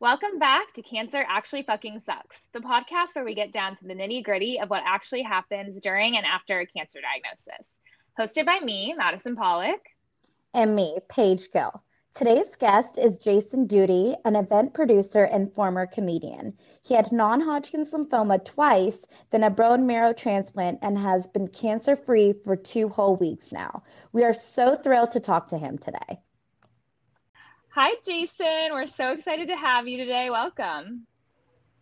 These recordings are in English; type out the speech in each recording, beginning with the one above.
Welcome back to Cancer Actually Fucking Sucks, the podcast where we get down to the nitty gritty of what actually happens during and after a cancer diagnosis. Hosted by me, Madison Pollock. And me, Paige Gill. Today's guest is Jason Duty, an event producer and former comedian. He had non Hodgkin's lymphoma twice, then a bone marrow transplant, and has been cancer free for two whole weeks now. We are so thrilled to talk to him today. Hi, Jason. We're so excited to have you today. Welcome.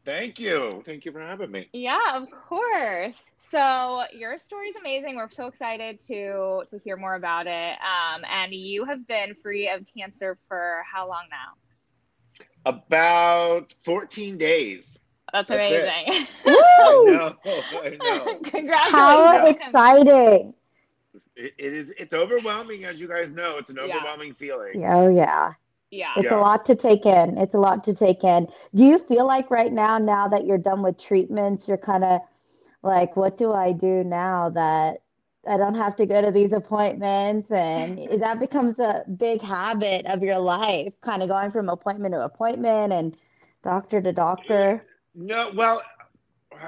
Thank you. Thank you for having me. Yeah, of course. So your story is amazing. We're so excited to to hear more about it. Um, and you have been free of cancer for how long now? About 14 days. That's, That's amazing. Woo! I know. I know. Congratulations. How exciting. It, it is it's overwhelming as you guys know. It's an overwhelming yeah. feeling. Oh yeah. Yeah. It's Yeah. a lot to take in. It's a lot to take in. Do you feel like right now, now that you're done with treatments, you're kind of like, what do I do now that I don't have to go to these appointments? And that becomes a big habit of your life, kind of going from appointment to appointment and doctor to doctor. No, well,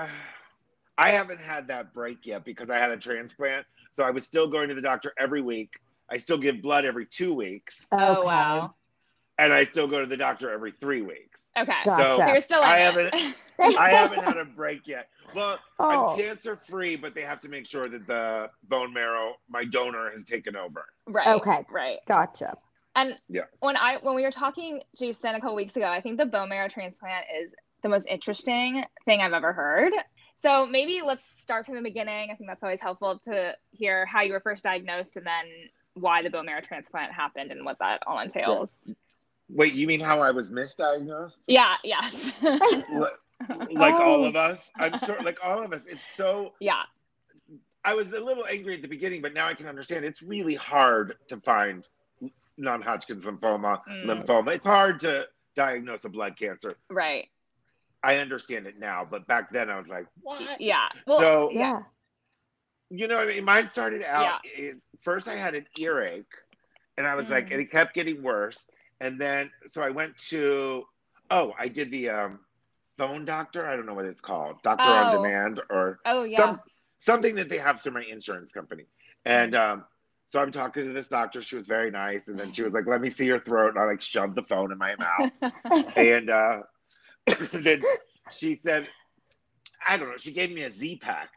I haven't had that break yet because I had a transplant. So I was still going to the doctor every week. I still give blood every two weeks, Oh Okay. wow. And I still go to the doctor every three weeks. Okay. Gotcha. So you're still I it. haven't- I haven't had a break yet. Well, Oh. I'm cancer free, but they have to make sure that the bone marrow, my donor, has taken over. right. Okay. Right. Gotcha. And Yeah. when I when we were talking, Jason, a couple weeks ago, I think the bone marrow transplant is the most interesting thing I've ever heard. So maybe let's start from the beginning. I think that's always helpful to hear how you were first diagnosed and then why the bone marrow transplant happened and what that all entails. Wait, you mean how I was misdiagnosed? Yeah, yes. Li- like all Oh. of us? I'm sure, like all of us. It's so. yeah. I was a little angry at the beginning, but now I can understand. It's really hard to find non-Hodgkin's lymphoma. Mm. Lymphoma. It's hard to diagnose a blood cancer. Right. I understand it now, but back then I was like, what? Yeah. Well, so Yeah. you know what I mean? Mine started out. It, first, I had an earache, and I was like, Mm. and it kept getting worse. And then, so I went to, oh, I did the um, phone doctor. I don't know what it's called, doctor on Oh. demand, or oh yeah. some something that they have through my insurance company. And um, so I'm talking to this doctor. She was very nice, and then she was like, "Let me see your throat." And I like shoved the phone in my mouth, and uh, then she said, "I don't know." She gave me a Z pack.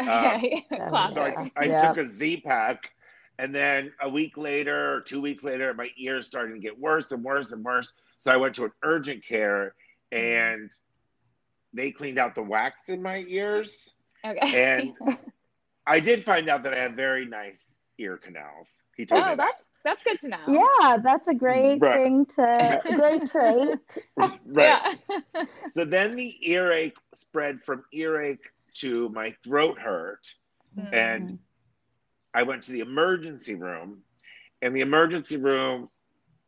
okay. Um, Classic. So I, I Yeah. took a Z pack, and then a week later, or two weeks later, my ears started to get worse and worse and worse. So I went to an urgent care, and they cleaned out the wax in my ears. okay. And I did find out that I have very nice ear canals. He told me oh, that. that's that's good to know. Yeah, that's a great Right. thing to, great trait. right. Yeah. So then the earache spread from earache to my throat hurt, Mm. and I went to the emergency room, and the emergency room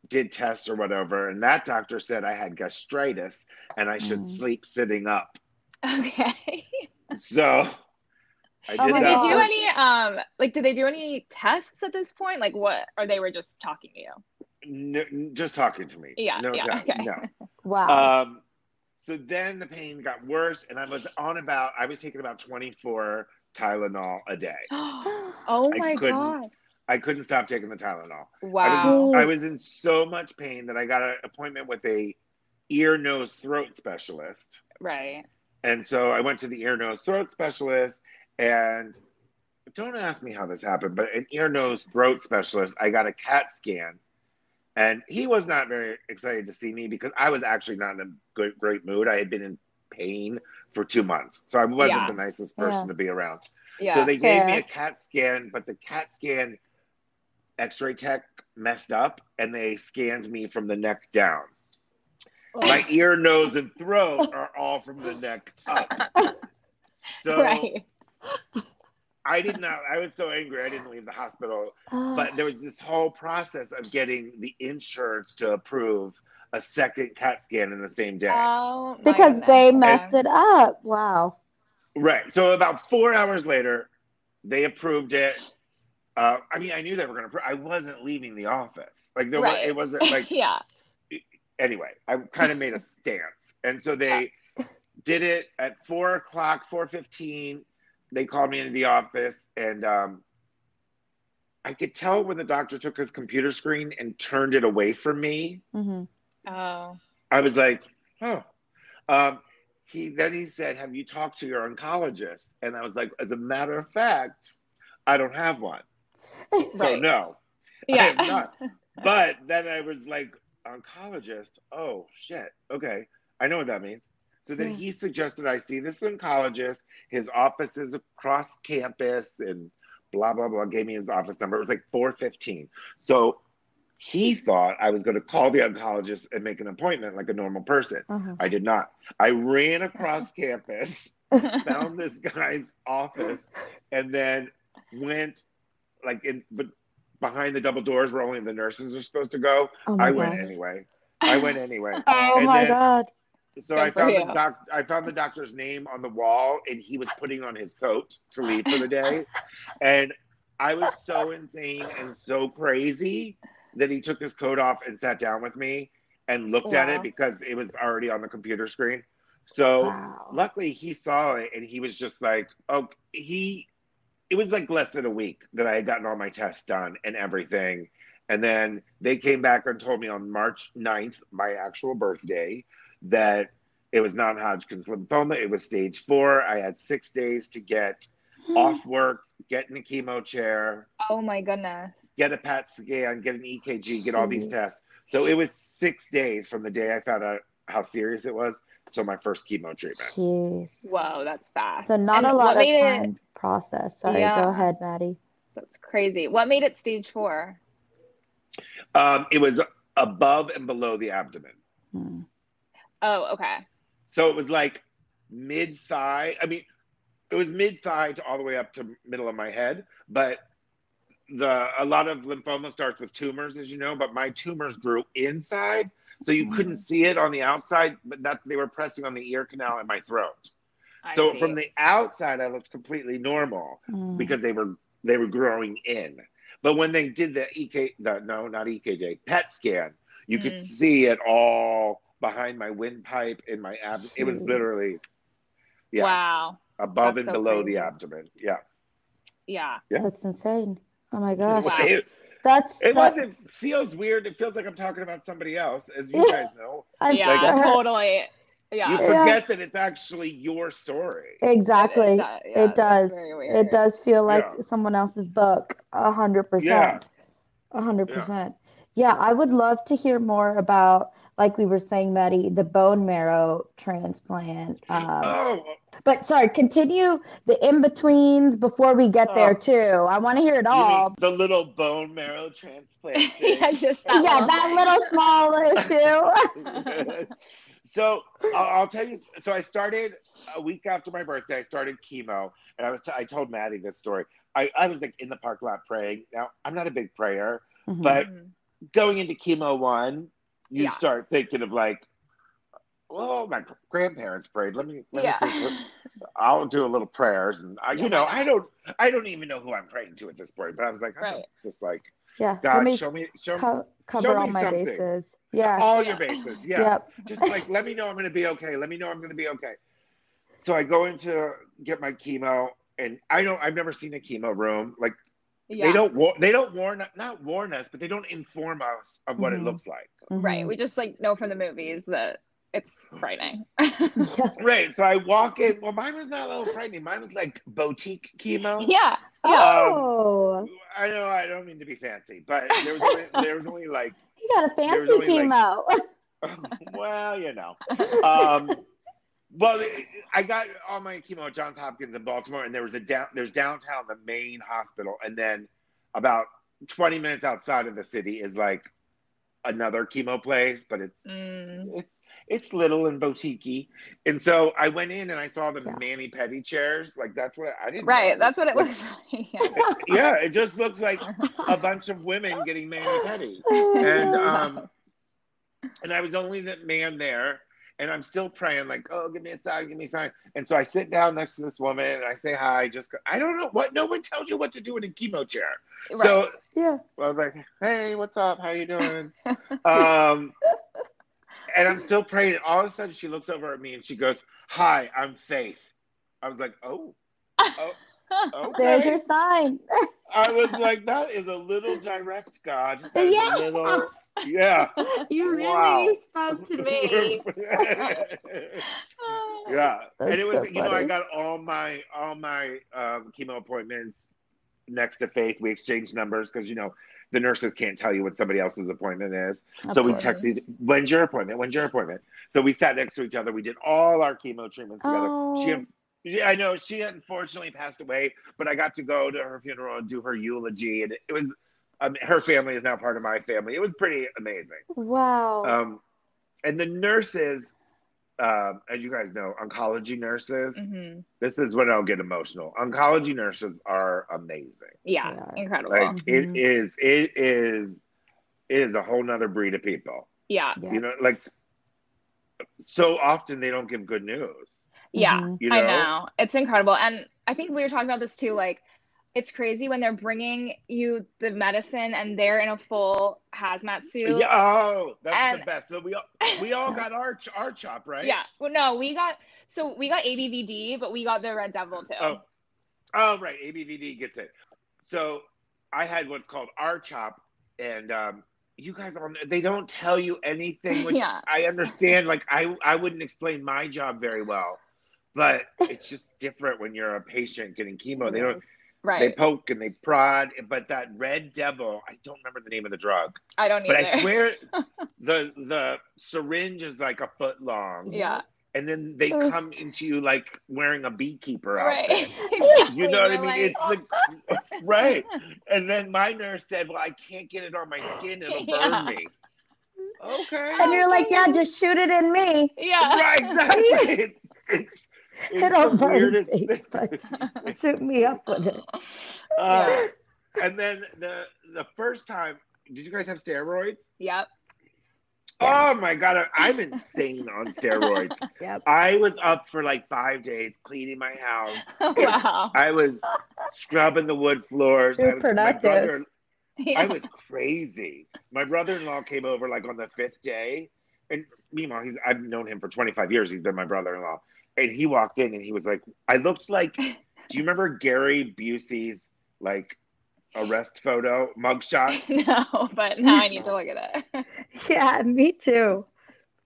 did tests or whatever, and that doctor said I had gastritis and I should Mm. sleep sitting up. Okay. So I Oh did my did they do gosh. any um like did they do any tests at this point? Like what or they were just talking to you? No, just talking to me. Yeah, no, yeah, test, okay. no. Wow. Um, so then the pain got worse, and I was on about, I was taking about 24 Tylenol a day. oh I my couldn't- god. I couldn't stop taking the Tylenol. I Wow. was, in, I was in so much pain that I got an appointment with a ear, nose, throat specialist. Right. And so I went to the ear, nose, throat specialist, and don't ask me how this happened, but an ear, nose, throat specialist, I got a CAT scan. And he was not very excited to see me because I was actually not in a good, great mood. I had been in pain for two months. So I wasn't Yeah. the nicest person Yeah. to be around. Yeah. So they gave me a CAT scan, but the CAT scan x ray tech messed up and they scanned me from the neck down. My ear, nose, and throat are all from the neck up. So right. I did not, I was so angry, I didn't leave the hospital. But there was this whole process of getting the insurance to approve a second CAT scan in the same day. Oh because goodness. they Okay. messed it up. Wow. right. So about four hours later, they approved it. Uh, I mean, I knew they were going to. I wasn't leaving the office. Like there Right. was, it wasn't like yeah. anyway. I kind of made a stance, and so they did it at four o'clock, four fifteen. They called me into the office, and um, I could tell when the doctor took his computer screen and turned it away from me. hmm Oh. I was like, oh. Um, he then he said, "Have you talked to your oncologist?" And I was like, "As a matter of fact, I don't have one, so Right. no, I Yeah. am not." But then I was like, "Oncologist? Oh shit, okay, I know what that means." So then he suggested I see this oncologist. His office is across campus, and blah blah blah. Gave me his office number. It was like four fifteen. So he thought I was going to call the oncologist and make an appointment like a normal person. Uh-huh. I did not. I ran across campus, found this guy's office, and then went like in but behind the double doors where only the nurses are supposed to go. Oh my I went God. anyway. I went anyway. Oh And my then- god. So Good I for found the you. doc I found the doctor's name on the wall and he was putting on his coat to leave for the day. And I was so insane and so crazy that he took his coat off and sat down with me and looked at it because it was already on the computer screen. So Wow. luckily he saw it and he was just like, oh, he, it was like less than a week that I had gotten all my tests done and everything. And then they came back and told me on March 9th, my actual birthday, that it was non Hodgkin's lymphoma. It was stage four. I had six days to get off work, get in a chemo chair, oh my goodness. Get a PET scan, get an EKG, get all these tests. So it was six days from the day I found out how serious it was till my first chemo treatment. Jeez. Whoa, that's fast. So not And a lot of time it process. Sorry, Yeah. go ahead, Maddie. that's crazy. What made it stage four? Um, it was above and below the abdomen. Hmm. Oh, okay. So it was like mid thigh. I mean, it was mid thigh to all the way up to middle of my head. But the a lot of lymphoma starts with tumors, as you know. But my tumors grew inside, so you couldn't see it on the outside. But that they were pressing on the ear canal and my throat. I so see. from the outside, I looked completely normal Hmm. because they were they were growing in. But when they did the EK, the, no, not EKJ, PET scan, you could Mm. see it all behind my windpipe in my abdomen. It was literally, yeah, Wow. above That's and so below crazy. the abdomen. Yeah, Yeah. Yeah. That's insane. Oh my gosh. Wow. It, That's it that- wasn't. Feels weird. It feels like I'm talking about somebody else, as you guys know. I'm yeah, sure. totally. Yeah. You Yeah. forget that it's actually your story. Exactly. It, It, it, does- yeah, that's does. It does feel like Yeah. someone else's book. A hundred Yeah. percent. A hundred percent. Yeah, I would love to hear more about, like we were saying, Maddie, the bone marrow transplant. Um, Oh, but sorry, continue the in-betweens before we get there Oh. too. I want to hear it you mean all. the little bone marrow transplant. thing? yeah, just that Yeah, little that thing. little small issue. so I'll, I'll tell you. So I started a week after my birthday. I started chemo, and I was. T- I told Maddie this story. I, I was like in the park lot praying. Now I'm not a big prayer, Mhm. but Mhm. going into chemo one, you Yeah. start thinking of like, well, my grandparents prayed. Let me. Let me see. Yeah. I'll do a little prayers, and I, Yeah, you know. I don't. I don't even know who I'm praying to at this point. But I was like, I'm Right. just like, yeah, God, me show me, show me co- cover show all me my something. bases. Yeah. all Yeah. your bases. Yeah. Yep. just like let me know I'm going to be okay. Let me know I'm going to be okay. So I go in to get my chemo, and I don't. I've never seen a chemo room. Like Yeah. they don't. War, they don't warn. Not warn us, but they don't inform us of what Mhm. it looks like. Right. Mhm. We just like know from the movies that it's frightening. Right. So I walk in. Well, mine was not a little frightening. Mine was like boutique chemo. yeah. Yeah. Oh, I know. I don't mean to be fancy, but there was only, there was only like. you got a fancy only, chemo. well, you know. Um, well, I got all my chemo at Johns Hopkins in Baltimore, and there was a down. There's downtown, the main hospital, and then about 20 minutes outside of the city is like another chemo place, but it's Mm. it's, it's little and boutique And so I went in and I saw the Yeah. mani-pedi chairs. Like that's what I didn't. Right. know. That's what it Like, looks like. Yeah. Yeah, it just looks like a bunch of women getting mani-pedi Oh and um and I was only the man there and I'm still praying, like, oh, give me a sign, give me a sign. And so I sit down next to this woman and I say hi. Just I don't know what no one tells you what to do in a chemo chair. Right. So Yeah. I was like, hey, what's up? How you doing? um, and I'm still praying. And all of a sudden, she looks over at me and she goes, hi, I'm Faith. I was like, oh, oh, There's your sign. I was like, that is a little direct, God. That is Yeah. a little, yeah. You really Wow. spoke to me. yeah, and it was so you know I got all my all my um, chemo appointments next to Faith. We exchanged numbers because you know the nurses can't tell you what somebody else's appointment is. Of so we course. texted, "When's your appointment? When's your appointment?" So we sat next to each other. We did all our chemo treatments together. She, Oh. yeah, I know she unfortunately passed away, but I got to go to her funeral and do her eulogy, and it was. Um, her family is now part of my family. It was pretty amazing. Wow. Um, and the nurses, um, as you guys know, oncology nurses. Mhm. This is when I'll get emotional. Oncology nurses are amazing. Yeah, Yeah. incredible. Like it Mhm. is, it is, it is a whole nother breed of people. yeah, yeah. You know, like so often they don't give good news. yeah. Mhm. You know, I know. It's incredible. And I think we were talking about this too. Like, it's crazy when they're bringing you the medicine and they're in a full hazmat suit. Yeah, oh, that's And- the best. So we all, we all got our R-CHOP right. Yeah. Well, no, we got, so we got ABVD, but we got the Red Devil too. Oh, oh, right. ABVD gets it. So I had what's called R-CHOP, and um, you guys all they don't tell you anything, which Yeah. I understand. Like I I wouldn't explain my job very well, but it's just different when you're a patient getting chemo. They don't they poke and they prod, but that red devil, I don't remember the name of the drug, I don't even but. I swear the the syringe is like a foot long. yeah. And then they come into you like wearing a beekeeper Right. Exactly. You know what I You're mean? like, It's the oh, right. And then my nurse said, "Well, I can't get it on my skin; it'll burn Yeah. me." Okay. and you're like, yeah, just shoot it in me. yeah. right, exactly. It's, it's, it's It'll the burn me, thing. but shoot me up with it. Uh, and then the the first time, did you guys have steroids? Yep. Oh my god, I- I'm insane on steroids. Yep. I was up for like five days cleaning my house. wow. I was scrubbing the wood floors. You're I was, productive. My brother, Yeah. I was crazy. My brother-in-law came over like on the fifth day, and meanwhile, he's I've known him for 25 years. He's been my brother-in-law, and he walked in and he was like, "I looked like." Do you remember Gary Busey's like arrest photo mugshot? no, but now I need to look at it. Yeah, me too.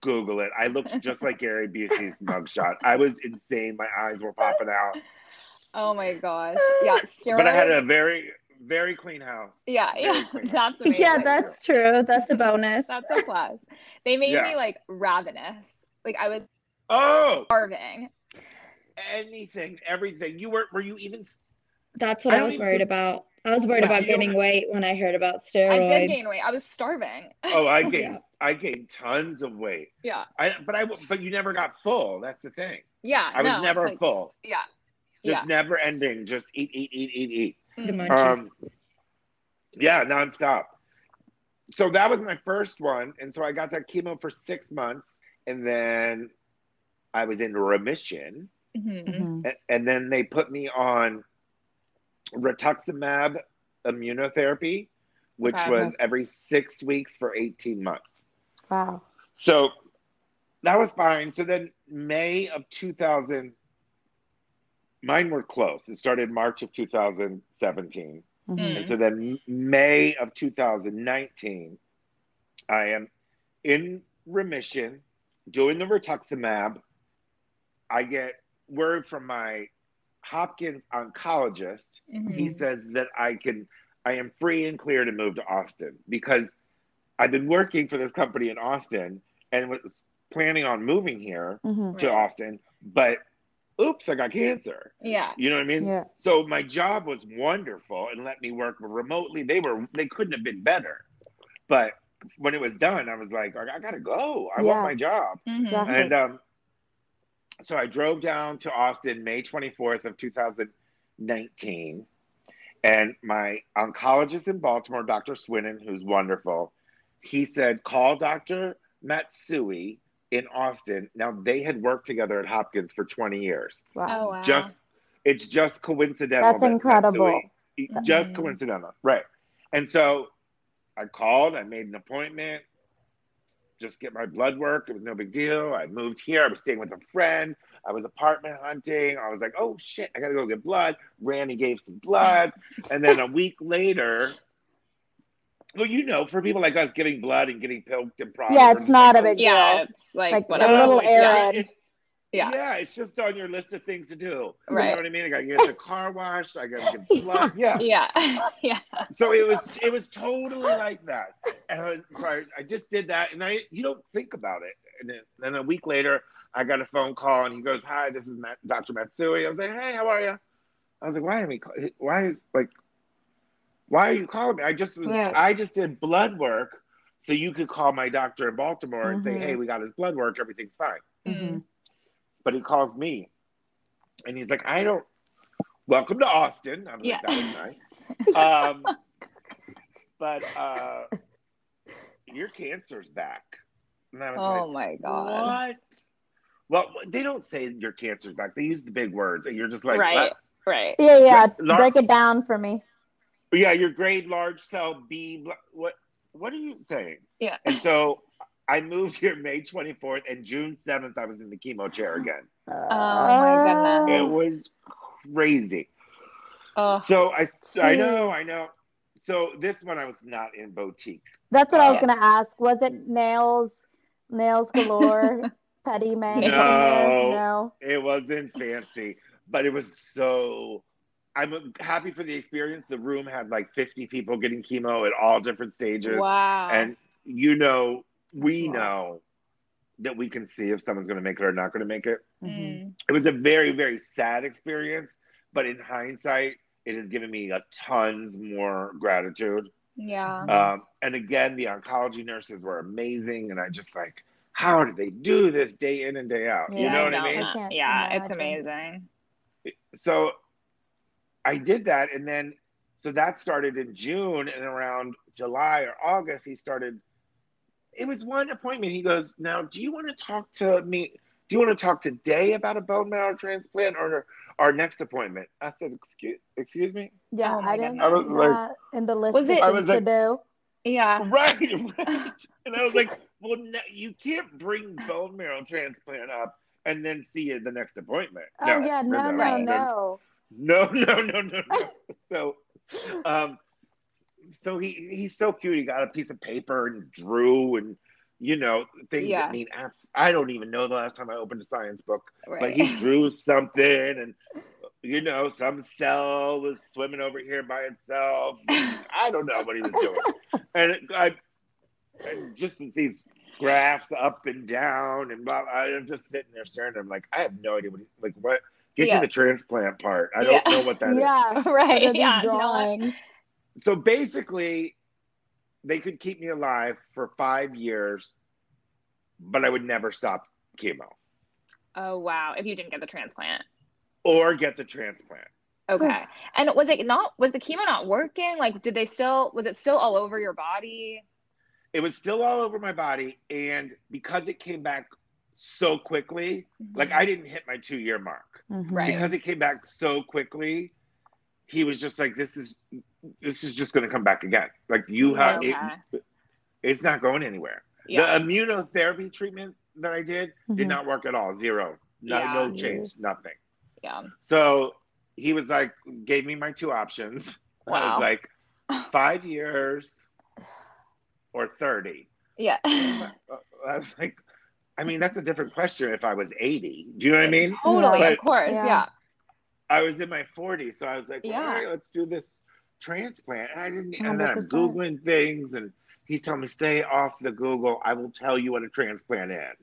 Google it. I looked just like Gary Busey's mugshot. I was insane. My eyes were popping out, Oh my gosh. Yeah, steroids. but I had a very, very clean house. yeah, yeah. very clean. That's amazing. Yeah, that's true. That's a bonus. that's a plus. They made Yeah. me like ravenous. Like I was Oh, starving. anything, everything. You were? Were you even? That's what I, don't was worried think- about. I was worried But about you don't- gaining weight when I heard about steroids. I did gain weight. I was starving. Oh, I gained. Yeah. I gained tons of weight. Yeah. I, but I, but you never got full. That's the thing. Yeah. I was no, never like- full. Yeah. Just Yeah. never ending. Just eat, eat, eat, eat, eat. The Mm. munchies. Um, yeah, nonstop. So that was my first one, and so I got that chemo for six months, and then I was in remission, Mhm. Mhm. and, and then they put me on rituximab immunotherapy, which Okay. was every six weeks for eighteen months. Wow. So that was fine. So then May of 2000, mine were close. It started March of 2017. Mhm. Mm. And so then May of 2019, I am in remission, doing the rituximab. I get word from my Hopkins oncologist. Mhm. He says that I can, I am free and clear to move to Austin because I've been working for this company in Austin and was planning on moving here Mhm. to Right. Austin, but oops, I got cancer. Yeah. You know what I mean? Yeah. So my job was wonderful and let me work remotely. They were they couldn't have been better. But when it was done, I was like, I, I gotta go. I Yeah. want my job. Mhm. Yeah. And um, so I drove down to Austin May 24th of 2019. And my oncologist in Baltimore, Dr. Swinnen, who's wonderful, he said, call Dr. Matsui in Austin. Now they had worked together at Hopkins for 20 years. Oh wow. Just it's just coincidental. That's that incredible. Matsui- just coincidental, right? And so I called. I made an appointment. Just get my blood work. It was no big deal. I moved here. I was staying with a friend. I was apartment hunting. I was like, oh shit, I gotta go get blood. Randy gave some blood, and then a week later. Well, you know, for people like us, getting blood and getting poked and prodded. Yeah, it's not like, a big yeah, it's like, Like, a little it's- errand. it- yeah. yeah, it's just on your list of things to do. Right. You know what I mean? I gotta get the car washed. I gotta get blood. Yeah. Yeah. yeah. So it was it was totally like that. And I, so I, I just did that, and I you don't think about it. And then, then a week later, I got a phone call, and he goes, "Hi, this is Matt, Dr. Matsui." I was like, "Hey, how are you?" I was like, "Why am I? Why is like, why are you calling me? I just was Yeah. I just did blood work." So you could call my doctor in Baltimore and say, Mhm. "Hey, we got his blood work. Everything's fine." Mm-hmm. But he calls me and he's like, I don't welcome to Austin. I'm Yeah. like, that was nice. Um, but uh, your cancer's back. And I was Oh like, my god. what? Well, they don't say your cancer's back. They use the big words, and you're just like, right. what? Right. Yeah, yeah. Right, lar- Break it down for me. Yeah, your grade large cell B. What? What are you saying? Yeah. And so I moved here May 24th, and June 7th, I was in the chemo chair again. Oh my goodness. It was crazy. Oh. So I, I know, I know. So this one I was not in boutique. That's what I was gonna ask. Was it mm. nails, nails galore, petty man? No. No. It wasn't fancy, but it was so. I'm happy for the experience. The room had like 50 people getting chemo at all different stages, Wow. and you know, we Wow. know that we can see if someone's going to make it or not going to make it. Mhm. Mm. It was a very, very sad experience, but in hindsight, it has given me a tons more gratitude. Yeah. Um, and again, the oncology nurses were amazing, and I just like, how did they do this day in and day out? you know what I don't mean? know. I can't Yeah, it's amazing. So I did that, and then so that started in June, and around July or August, he started. It was one appointment. He goes, "Now, do you want to talk to me? Do you want to talk today about a bone marrow transplant or our next appointment?" I said, "Excuse, excuse me." Yeah, Oh I didn't goodness. I was like- that in the list Was it- I things was like- do. Yeah. Right, right. And I was like, well, no, you can't bring bone marrow transplant up and then see you at the next appointment. Oh yeah, no, no, Right. no. No, no, no, no, no. so, um, so he he's so cute. He got a piece of paper and drew and you know things Yeah. that mean abs- I don't even know the last time I opened a science book, Right. but he drew something and you know some cell was swimming over here by itself. I don't know what he was doing, and it, I and just these graphs up and down and blah, I'm just sitting there staring at him like I have no idea what he, like what. Get Yeah. to the transplant part. I don't Yeah. know what that is. Yeah. right. What are these Yeah. no. Drawings? So basically, they could keep me alive for five years, but I would never stop chemo Oh wow. If you didn't get the transplant. or get the transplant. Okay. and was it not was the chemo not working? Like did they still was it still all over your body? It was still all over my body, and because it came back so quickly, like I didn't hit my two year mark Mhm. Right. because it came back so quickly. He was just like, "This is this is just going to come back again. Like you have, Okay. it, it's not going anywhere." Yeah. The immunotherapy treatment that I did did Mhm. not work at all. Zero. No, Yeah. no change. Nothing. yeah. So he was like, gave me my two options. I was like, five years or 30. Yeah. I was like, I mean, that's a different question if I was 80. Do you know what I mean? Totally, But- of course. Yeah. Yeah. I was in my 40s. So I was like, well, Yeah. all right, let's do this transplant. And I didn't, and then I'm Googling things and he's telling me, stay off the Google. I will tell you what a transplant is.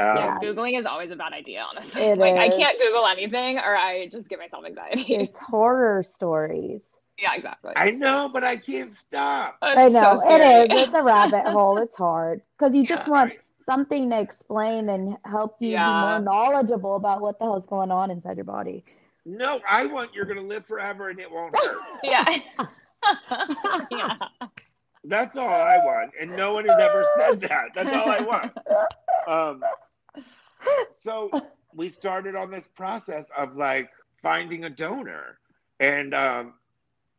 Um, Yeah, Googling is always a bad idea, honestly. It like I can't Google anything or I just give myself anxiety. It's horror stories. yeah, exactly. I know, but I can't stop. It's I know so it is. It's a rabbit hole. It's hard because you just Yeah, want I- something to explain and help you Yeah. be more knowledgeable about what the hell's going on inside your body. No, I want you're going to live forever and it won't hurt. Yeah. yeah. That's all I want. And no one has ever said that. That's all I want. Um, so we started on this process of like finding a donor. And um,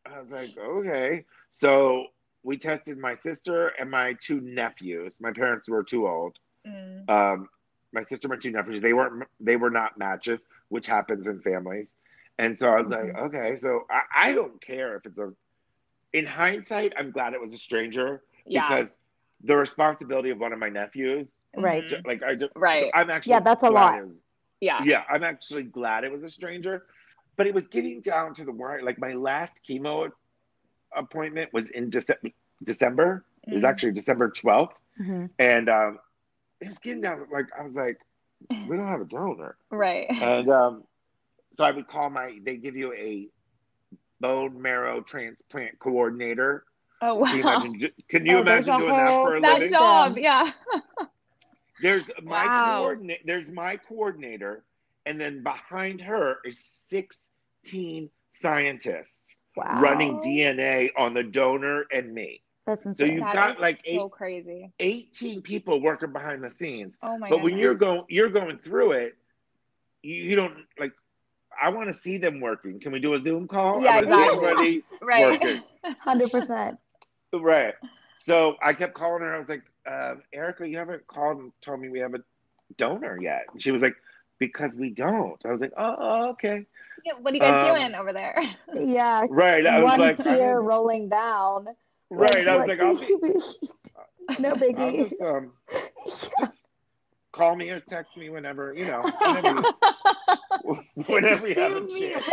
I was like, okay. So we tested my sister and my two nephews. My parents were too old. Mm. Um, my sister, my two nephews, they weren't they were not matches, which happens in families. And so I was like, okay, so I, I don't care if it's a in hindsight, I'm glad it was a stranger Yeah. because the responsibility of one of my nephews, Right. Mhm. ju- like I just Right. I'm actually Yeah, that's a glad lot. it was- Yeah. yeah, I'm actually glad it was a stranger, but it was getting down to the wire. Like my last chemo appointment was in Dece- December. It was Mhm. actually December 12th, Mhm. and um, it was getting down. Like I was like, we don't have a donor, Right. and um, so I would call my. They give you a bone marrow transplant coordinator. Oh Can you wow. imagine? Can you Oh, imagine a doing that for a That living? job. Yeah. There's my Wow. coordinate. There's my coordinator, and then behind her is 16 scientists Wow. running DNA on the donor and me. That's So insane. you That got is like so crazy. 18 people working behind the scenes. Oh my but when you're going, you're going through it. You, you don't like. I want to see them working. Can we do a Zoom call? Yeah, I exactly. everybody right. working. Hundred percent. Right. So I kept calling her. I was like, um, Erica, you haven't called and told me we have a donor yet. And she was like, because we don't. I was like, oh, oh, okay. Yeah, what are you guys Um, doing over there? Yeah. Right. I was One like, tear rolling down. Right. I was What like, I'll, be, you be- no I'll biggie. just um, just call me or text me whenever, you know, whenever you, whenever you have a chance.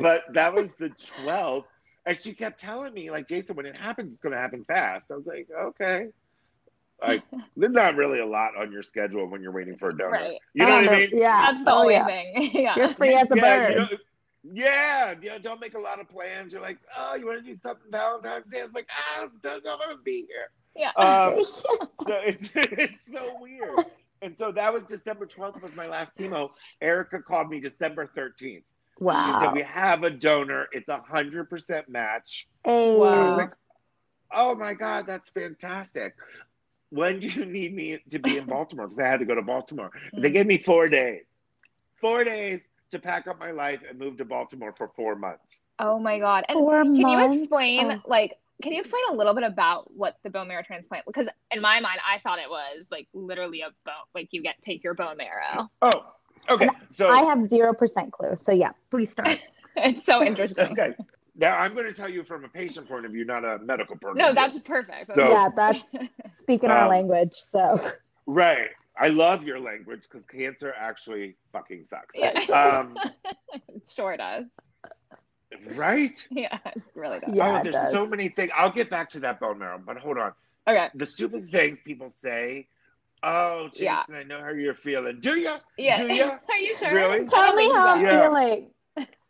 but that was the 12th. And she kept telling me, like, Jason, when it happens, it's going to happen fast. I was like, okay. Like, there's not really a lot on your schedule when you're waiting for a donor. Right. You know what I mean? Yeah. That's the oh, only yeah. thing. yeah. You're free as a yeah, bird. You know, yeah, you know, don't make a lot of plans. You're like, oh, you want to do something Valentine's Day? I was like, ah, I don't know if I'm to be here. yeah. Um, so it's, it's so weird. And so that was December 12th was my last chemo. Erica called me December 13th. She said, we have a donor. It's a 100% match. Hey. I was like, oh my God, that's fantastic. When do you need me to be in Baltimore? Because I had to go to Baltimore. They Mm. gave me four days. Four days to pack up my life and move to Baltimore for four months. oh my god. And Four can you explain Oh. like can you explain a little bit about what the bone marrow transplant because in my mind I thought it was like literally a bone like you get take your bone marrow. Oh, okay. So I have zero percent clue. So yeah, please start. It's so interesting. okay. Now I'm going to tell you from a patient point of view, not a medical point of No, view. that's perfect. So- yeah, that's speaking our Um, language. So right. I love your language because cancer actually fucking sucks. yeah. Um, sure does. right? Yeah, it really does. Yeah, oh, there's does. so many things. I'll get back to that bone marrow, but hold on. Okay. The stupid things people say. Oh, Jason, Yeah. I know how you're feeling. Do you? Yeah. Do ya? Are you sure? Really? Tell me how. I'm Yeah. feeling.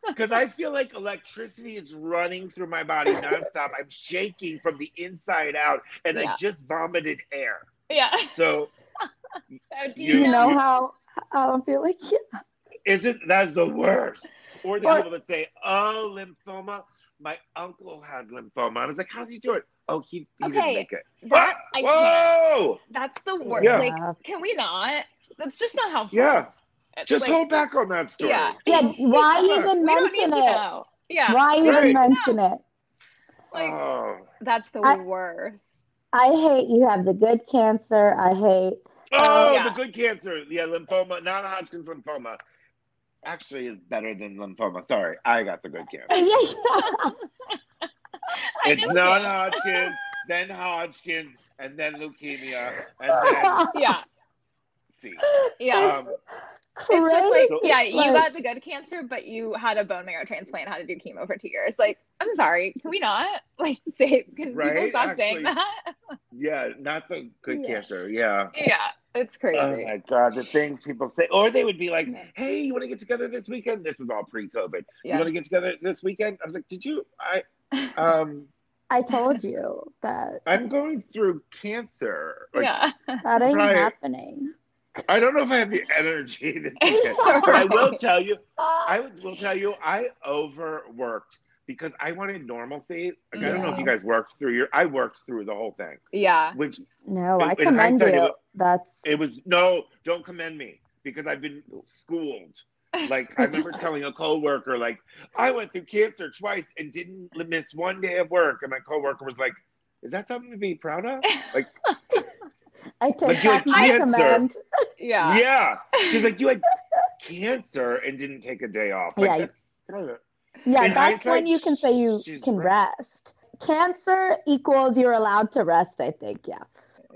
Because I feel like electricity is running through my body nonstop. I'm shaking from the inside out, and Yeah. I just vomited air. Yeah. So So do You- you, You know how how I'm feeling? Yeah. isn't that's the worst? Or the Or- people that say, "Oh, lymphoma." My uncle had lymphoma. I was like, "How's he doing?" Oh, he, he didn't make it. that- Ah, I Whoa! That's the worst. Yeah. Like, can we not? That's just not helpful. Yeah, It's just like, hold back on that story. Yeah. Yeah, why even We don't need mention it? Yeah. Why Right. even need to mention it? Like, oh. that's the I- worst. I hate you have the good cancer. I hate Oh, Yeah. the good cancer. Yeah, lymphoma, non-Hodgkin's lymphoma. Actually, is better than lymphoma. Sorry, I got the good cancer. I It's knew non-Hodgkin's, then Hodgkin's, and then leukemia, and then Yeah. see. Yeah. Um, it's just like, So- yeah, you got the good cancer, but you had a bone marrow transplant, had to do chemo for two years. Like, I'm sorry, can we not? Like, say, can people Right? stop saying that? yeah, not the good Yeah. cancer. Yeah. Yeah, it's crazy. Oh my god, the things people say, or they would be like, "Hey, you want to get together this weekend?" This was all pre-COVID. You want to get together this weekend? I was like, "Did you?" I um, I told you that I'm going through cancer. Like, yeah. that ain't Right. happening. I don't know if I have the energy this weekend, but I will tell you, I will tell you, I overworked because I wanted normalcy. Like, I don't know if you guys worked through your. I worked through the whole thing, Yeah. which No, In- I in commend hindsight, it you. was- That's it was no. Don't commend me because I've been schooled. Like I remember telling a coworker, like I went through cancer twice and didn't miss one day of work, and my coworker was like, "Is that something to be proud of?" Like, I take Like, you back my cancer. command. Yeah. yeah. She's like, "You had cancer and didn't take a day off." Like, Yeah. That's- Yeah, In that's when you can say you can right. rest. Cancer equals you're allowed to rest, I think. Yeah.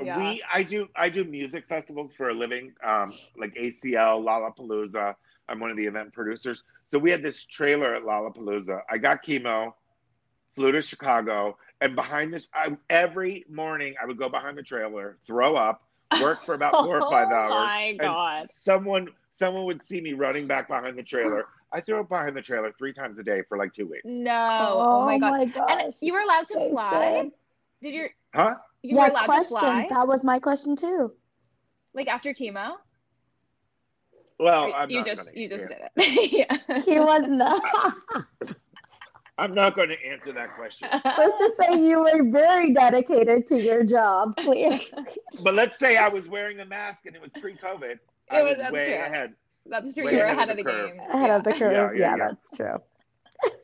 Yeah. We I do I do music festivals for a living, um, like ACL, Lollapalooza. I'm one of the event producers. So we had this trailer at Lollapalooza. I got chemo, flew to Chicago, and behind this, I, every morning I would go behind the trailer, throw up, work for about four or five hours. Oh my and God. someone someone would see me running back behind the trailer. I threw up behind the trailer three times a day for like two weeks. No. Oh, oh my god. gosh. And you were allowed to Jason. fly? Did you Huh? you yeah, were allowed question. to fly? That was my question too. Like after chemo? Well, I'm you not just you just did it. yeah. He was not. I'm not going to answer that question. Let's just say you were very dedicated to your job. please. But let's say I was wearing a mask and it was pre-COVID. I It was, was- that's way true. ahead. That's true. Way You were ahead ahead of of the the curve. game. Ahead of the curve. yeah, Yeah, yeah. that's true.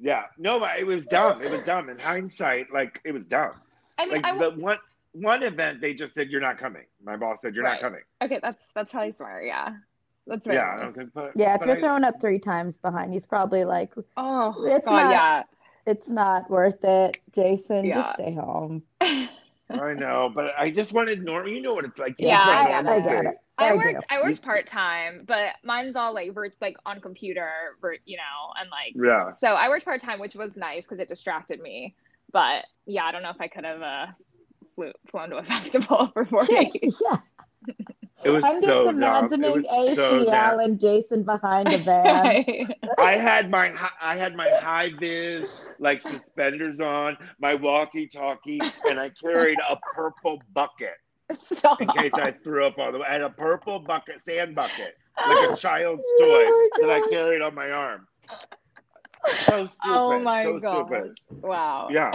Yeah, no, but it was dumb. It was dumb. In hindsight, like it was dumb. I mean, Like I, the one one event, they just said you're not coming. My boss said you're Right. not coming. okay, that's that's probably smart. Yeah, that's very Yeah, I was like, but, Yeah, if you're I- throwing up three times behind, he's probably like, Oh It's God, not- it's not worth it, Jason. Yeah. Just stay home. yeah. I know, but I just wanted normal. You know what it's like. You Yeah, I get it. I normalcy. get it. I I worked do. I worked part time, but mine's all like vir- like on computer, vir- you know, and like Yeah. so I worked part time, which was nice because it distracted me. But yeah, I don't know if I could have uh, flew, flown to a festival for four yeah. days. It was I'm just so dumb. It imagining was so ACL dumb. and Jason behind a van. I had my hi- I had my high vis like suspenders on, my walkie talkie, and I carried a purple bucket Stop. in case I threw up all the way. I had a purple bucket, sand bucket, like a child's oh toy Oh my that I carried on my arm. So oh stupid. Oh my so gosh! stupid. Wow. Yeah.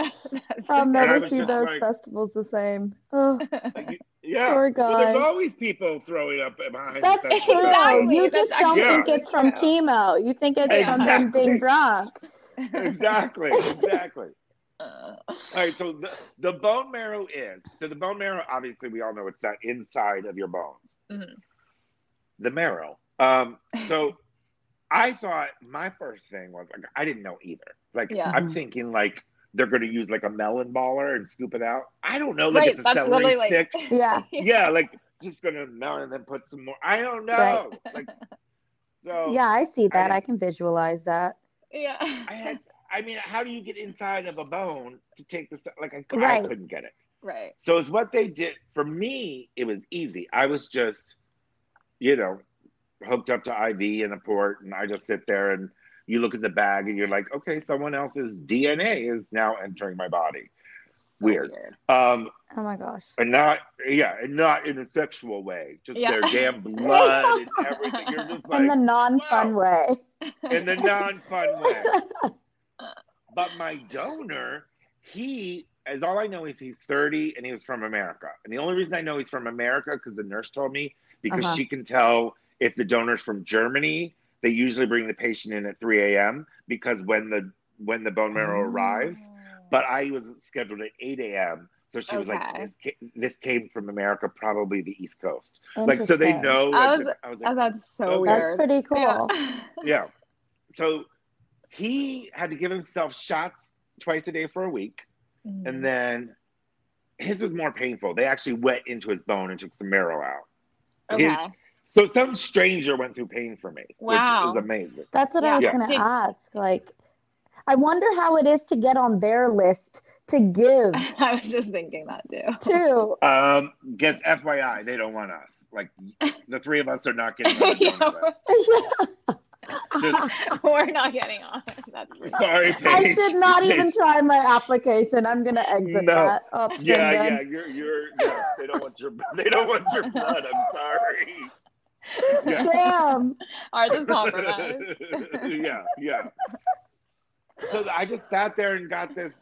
I'll never see those like- festivals the same. Oh, Like, yeah. Poor Well, there's always people throwing up behind that's the true. festival. Exactly, You that's just don't actually think it's from chemo. You think it's from him being drunk. Exactly. Exactly. Uh, All right, so the, the bone marrow is so the bone marrow. Obviously, we all know it's that inside of your bones. Mhm. The marrow. Um, so I thought my first thing was like I didn't know either. Like Yeah. I'm thinking like they're going to use like a melon baller and scoop it out. I don't know. Like right, it's a that's celery literally like stick. Yeah. yeah, like just gonna melt and then put some more. I don't know. Like so. Yeah, I see that. I- I can visualize that. yeah. I had. I mean, how do you get inside of a bone to take the stuff? Like I, I couldn't get it. right. So it's what they did for me. It was easy. I was just, you know, hooked up to IV and a port, and I just sit there and you look at the bag and you're like, okay, someone else's DNA is now entering my body. So Weird. Um, Oh my gosh. and not, yeah, and not in a sexual way, just Yeah. their damn blood and everything. You're just like In the non-fun way. in the non-fun way. But my donor, he, as all I know is he's 30 and he was from America. And the only reason I know he's from America because the nurse told me because Uh-huh. she can tell if the donor's from Germany. They usually bring the patient in at 3 a.m. because when the when the bone marrow arrives. But I was scheduled at 8 a.m. So she was like, this, ca- this came from America, probably the East Coast. Like, so they Interesting. know. I was- I was Oh, like, that's so Okay. weird. That's pretty cool. Yeah. yeah. So he had to give himself shots twice a day for a week. Mm. And then his was more painful. They actually went into his bone and took some marrow out. okay. his- So some stranger went through pain for me, Wow. which is amazing. That's what I was Yeah. gonna Did- ask. Like, I wonder how it is to get on their list to give I was just thinking that too. to. Um, guess FYI, they don't want us. Like the three of us are not getting on the Yeah. list. Just- We're not getting on. That's for. Sorry, Paige. I should not even try my application. I'm gonna exit No. that option Yeah, yeah, you're, you're. Yeah, they don't want your. They don't want your blood. I'm sorry. Yeah. Damn. Ours is compromised. yeah, yeah. so I just sat there and got this.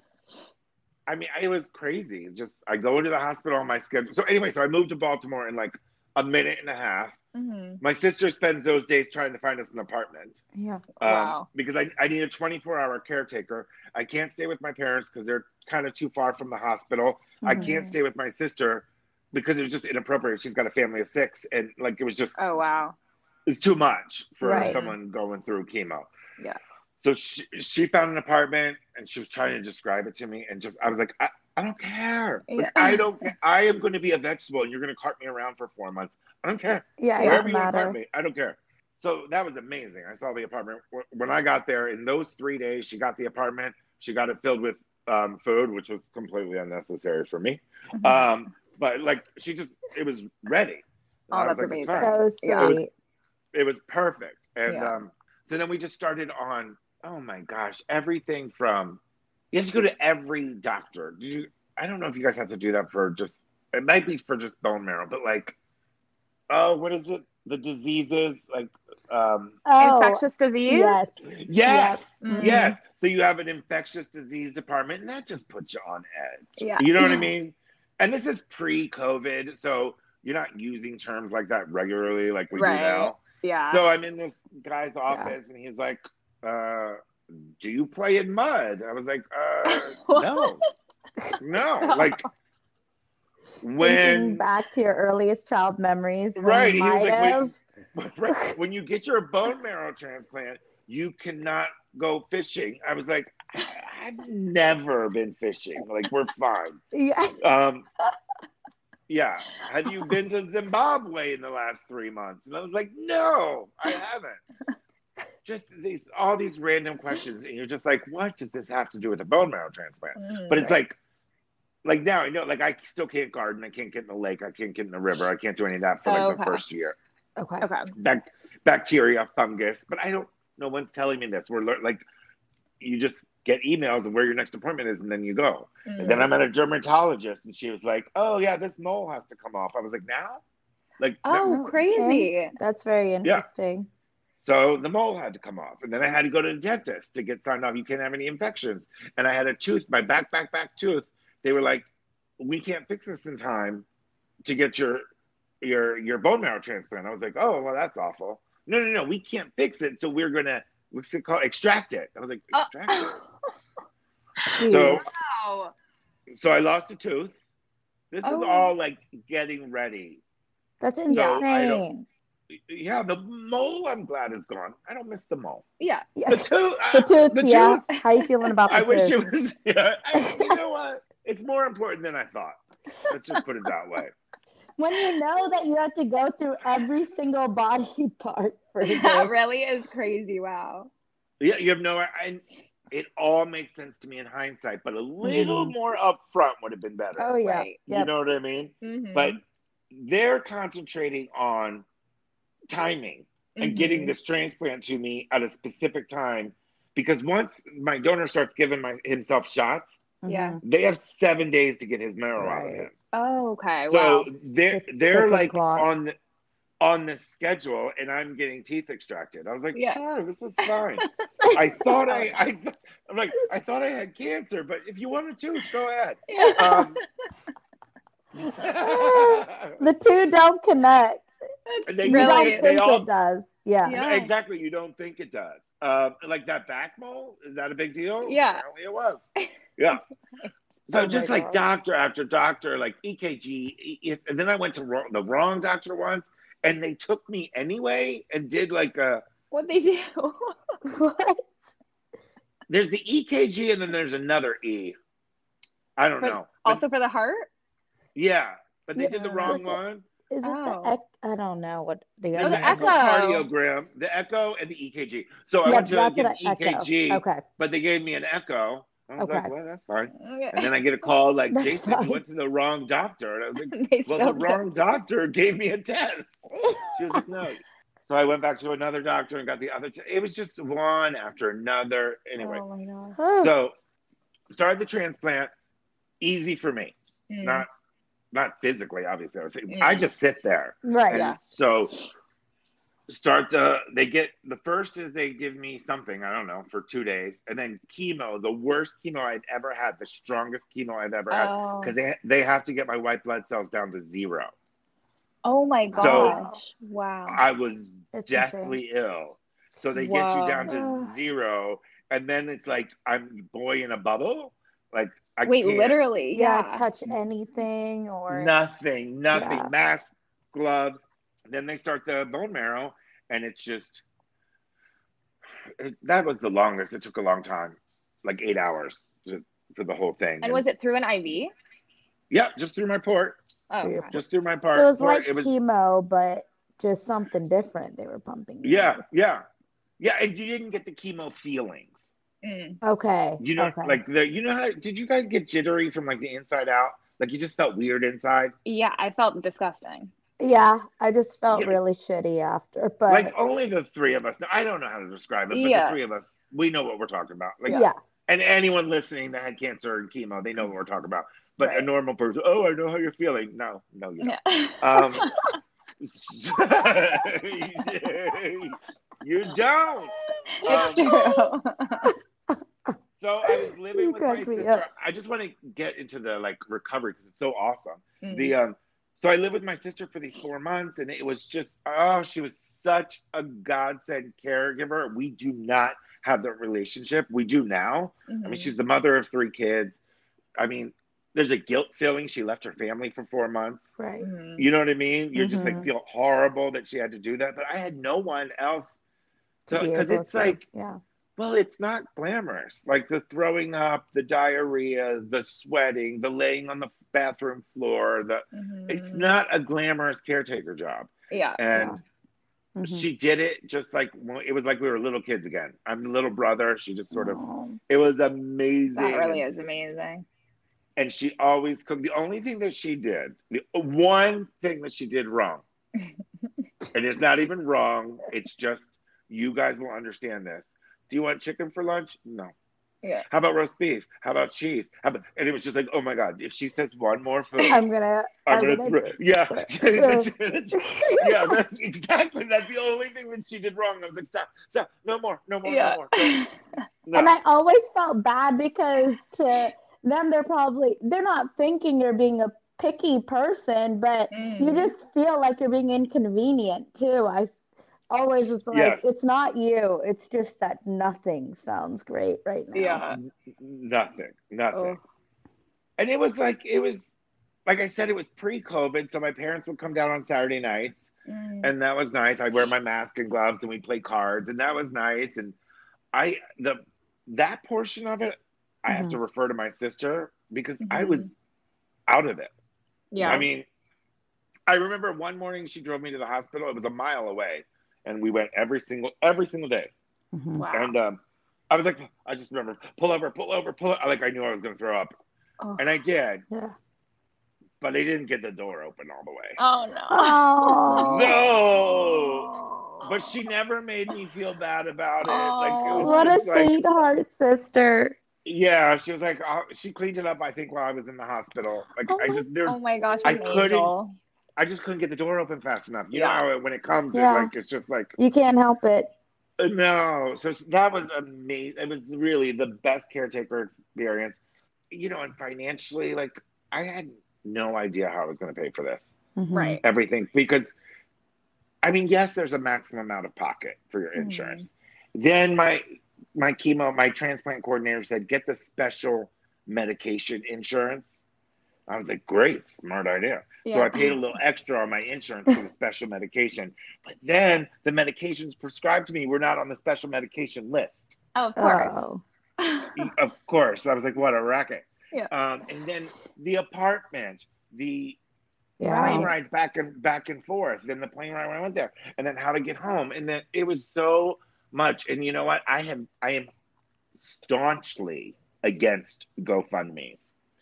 I mean, it was crazy. Just I go into the hospital on my schedule. So anyway, so I moved to Baltimore in like a minute and a half. hmm My sister spends those days trying to find us an apartment. Yeah. um, Wow. because I, I need a 24 hour caretaker. I can't stay with my parents because they're kind of too far from the hospital. I Mhm. can't stay with my sister because it was just inappropriate. She's got a family of six, and like it was just Oh wow. it's too much for Right. someone going through chemo. Yeah. So she, she found an apartment and she was trying to describe it to me, and just I was like, I, I don't care. Like, Yeah. I don't. ca- I am going to be a vegetable, and you're going to cart me around for four months. I don't care Yeah, wherever you want to matter. park me, I don't care. So that was amazing. I saw the apartment when I got there. In those three days, she got the apartment. She got it filled with um, food, which was completely unnecessary for me. Mhm. Um, but like, she just it was ready. Oh, I was that's like, amazing. fine." So sweet. It was- It was perfect. And Yeah. um, so then we just started on. Oh my gosh, everything from you have to go to every doctor. Did you? I don't know if you guys have to do that for just. It might be for just bone marrow, but like, oh, what is it? The diseases like. um oh, Infectious disease. yes. Yes, Mhm. yes. So you have an infectious disease department, and that just puts you on edge. Yeah. You know what I mean? And this is pre-COVID, so you're not using terms like that regularly, like we Right. do now. Yeah. So I'm in this guy's office, and he's like, uh, "Do you play in mud?" I was like, uh, "No, no." Like Thinking when back to your earliest child memories. Right, he was like, Right. when you get your bone marrow transplant, you cannot go fishing. I was like, "I- I've never been fishing. Like, we're fine. Yeah. Um, yeah. Have you been to Zimbabwe in the last three months? And I was like, no, I haven't. Just these, all these random questions, and you're just like, what does this have to do with a bone marrow transplant? Mhm. But it's like, like now I know, like I still can't garden. I can't get in the lake. I can't get in the river. I can't do any of that for like Okay. the first year Okay. okay. bac- bacteria, fungus. But I don't. No one's telling me this. We're lear- like, you just get emails of where your next appointment is, and then you go. Mhm. And then I'm at a dermatologist, and she was like, "Oh yeah, this mole has to come off." I was like, "Now?" Like, no. Oh, crazy. That's very interesting. Yeah. so the mole had to come off, and then I had to go to the dentist to get signed off. You can't have any infections, and I had a tooth, my back, back, back tooth. They were like, "We can't fix this in time to get your your your bone marrow transplant." I was like, "Oh well, that's awful." No, no, no, we can't fix it, so we're gonna what's it called? Extract it. I was like, Oh. extract it. Jeez. So wow. so I lost a tooth. This Oh. is all like getting ready. That's So, insane. I don't- Yeah, the mole I'm glad is gone. I don't miss the mole. Yeah. yeah. The tooth. uh, The tooth, the yeah. tooth. How you feeling about the I wish tooth? it was. Yeah, I, you know what? It's more important than I thought. Let's just put it that way. When you know that you have to go through every single body part for That this. really is crazy. Wow. Yeah, you have no. I, it all makes sense to me in hindsight, but a little Mhm. more upfront would have been better. Oh yeah. Right. You know what I mean? Mhm. But they're concentrating on timing and Mhm. getting this transplant to me at a specific time because once my donor starts giving my, himself shots, Yeah. Mhm. they have seven days to get his marrow out of him. Oh, okay. So wow. they're they're ticking like clock. on the on the schedule, and I'm getting teeth extracted. I was like, Yeah. sure, this is fine. I thought I I th- I'm like I thought I had cancer, but if you want to choose, go ahead. Yeah. Um, The two don't connect. It's they You Really? don't really. They think all- it does. Yeah. Yeah. Exactly, you don't think it does. Um, like that back mole, is that a big deal? Yeah. Apparently it was. Yeah. So Oh just like God. doctor after doctor, like EKG, if, and then I went to wrong, the wrong doctor once, and they took me anyway and did like a. What they do? What? There's the EKG and then there's another E. I don't But know. But- also for the heart? yeah, but they Yeah, did the wrong what's one. Is it Oh. the ec- I don't know what the There's Oh, other the the echo. echocardiogram, the echo, and the EKG. So I Yeah, went to that's get an I- echo. EKG, Okay. but they gave me an echo. I was like, well, that's fine. Okay. And then I get a call like, That's Jason, fine. you went to the wrong doctor. And I was like, well, the took- wrong doctor gave me a test. She was like, no. So I went back to another doctor and got the other. T- it was just one after another. Anyway, Oh my god. So started the transplant. Easy for me. Mm. Not not physically, obviously. I was saying, Mm. I just sit there. right. And Yeah. so start the they get the first is they give me something i don't know for two days and then chemo the worst chemo i'd ever had the strongest chemo i've ever had Oh. because they they have to get my white blood cells down to zero Oh my gosh. So- wow. i was It's deathly ill so they get you down to zero and then it's like i'm boy in a bubble like i Wait, can't, literally. yeah, Yeah. touch anything or nothing nothing Yeah. mask gloves then they start the bone marrow and it's just it, that was the longest it took a long time like eight hours to, for the whole thing And was it through an IV? yeah just through my port Oh, okay. just through my part so it was port. like it was chemo, but just something different they were pumping. yeah with. yeah yeah and you didn't get the chemo feelings Mm. Okay. you know okay. like the you know how did you guys get jittery from like the inside out like you just felt weird inside Yeah, I felt disgusting. Yeah, I just felt Yeah. really shitty after, but like only the three of us i don't know how to describe it but Yeah. the three of us we know what we're talking about like yeah. and anyone listening that had cancer and chemo, they know what we're talking about. But a normal person, oh, I know how you're feeling. No, no, you don't. Yeah. Um, you don't. it's Um, true. So I was living You with my crack me sister. I just want to get into the like recovery because it's so awesome. Mm. The um, so I lived with my sister for these four months, and it was just oh, she was such a godsend caregiver. We do not have that relationship. We do now. I mean, Mhm. she's the mother of three kids. I mean, there's a guilt feeling. She left her family for four months. Right. Mhm. You know what I mean? You're just like Mhm. feel horrible that she had to do that. But I had no one else. To be Because it's to- like, yeah. Well, it's not glamorous. Like the throwing up, the diarrhea, the sweating, the laying on the bathroom floor. The Mhm. it's not a glamorous caretaker job. Yeah. And Mhm. she did it just like it was like we were little kids again. I'm the little brother. She just sort of. Oh. It was amazing. That really is amazing. and she always cooked. The only thing that she did, the one thing that she did wrong, and it's not even wrong, it's just you guys will understand this. Do you want chicken for lunch? No. Yeah. How about roast beef? How about cheese? How about, and it was just like, oh my god, if she says one more food, I'm gonna. I'm, I'm gonna, gonna- throw. Yeah, yeah, that's exactly. That's the only thing that she did wrong. I was like, stop, stop, no more, no more, Yeah. no more. No. No. And I always felt bad because to them, they're probably they're not thinking you're being a picky person, but Mm. you just feel like you're being inconvenient too. I always was like, Yes. it's not you. It's just that nothing sounds great right now. Yeah. nothing, nothing. Oh. and it was like it was like I said, it was pre-COVID, so my parents would come down on Saturday nights, Mm. and that was nice. I'd wear my mask and gloves, and we'd play cards, and that was nice. And I the that portion of it, I have Mhm. to refer to my sister because I Mhm. was out of it. Yeah. I mean, I remember one morning she drove me to the hospital. It was a mile away, and we went every single every single day. Mhm. wow. And um, I was like, I just remember, pull over, pull over, pull. Over. Like I knew I was going to throw up, Oh. and I did, Yeah. but I didn't get the door open all the way. oh no. Oh. No, but she never made me feel bad about it. like it was What a just like, sweetheart sister. yeah, she was like, oh, she cleaned it up. I think while I was in the hospital. Like Oh I just there's Oh my gosh, I what couldn't- angel. I just couldn't get the door open fast enough. You Yeah. know how when it comes, Yeah. it, like it's just like You can't help it. uh, no. So that was amazing. It was really the best caretaker experience. You know, and financially, like I had no idea how I was going to pay for this. Mhm. Right. everything because I mean, yes, there's a maximum out of pocket for your Mhm. insurance. Then my my chemo, my transplant coordinator said, get the special medication insurance. I was like, great, smart idea. So I paid a little extra on my insurance for the special medication. But then the medications prescribed to me were not on the special medication list. Oh, of course. Oh. of course. I was like, what a racket. Yeah. Um, and then the apartment, the Yeah. plane rides back and back and forth, then the plane ride when I went there, and then how to get home, and then it was so much. And you know what? I have I am staunchly against GoFundMe's,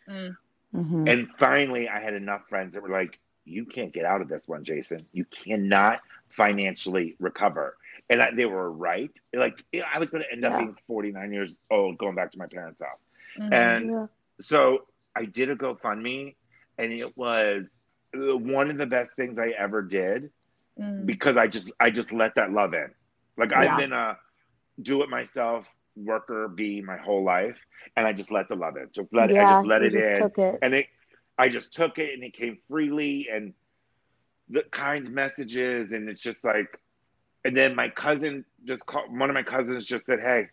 Mm. Mhm. and finally I had enough friends that were like, "You can't get out of this one, Jason. You cannot financially recover." And I, they were right. Like I was going to end up being 49 years old, going back to my parents' house. Mhm. And Yeah. so I did a GoFundMe, and it was uh, one of the best things I ever did. Mm. because I just I just let that love in. Like Yeah. I've been a do it myself worker bee my whole life, and I just let the love in. Just let it. I just let it just in, took it. and it. I just took it, and it came freely, and the kind messages, and it's just like, and then my cousin just called. One of my cousins just said, "Hey,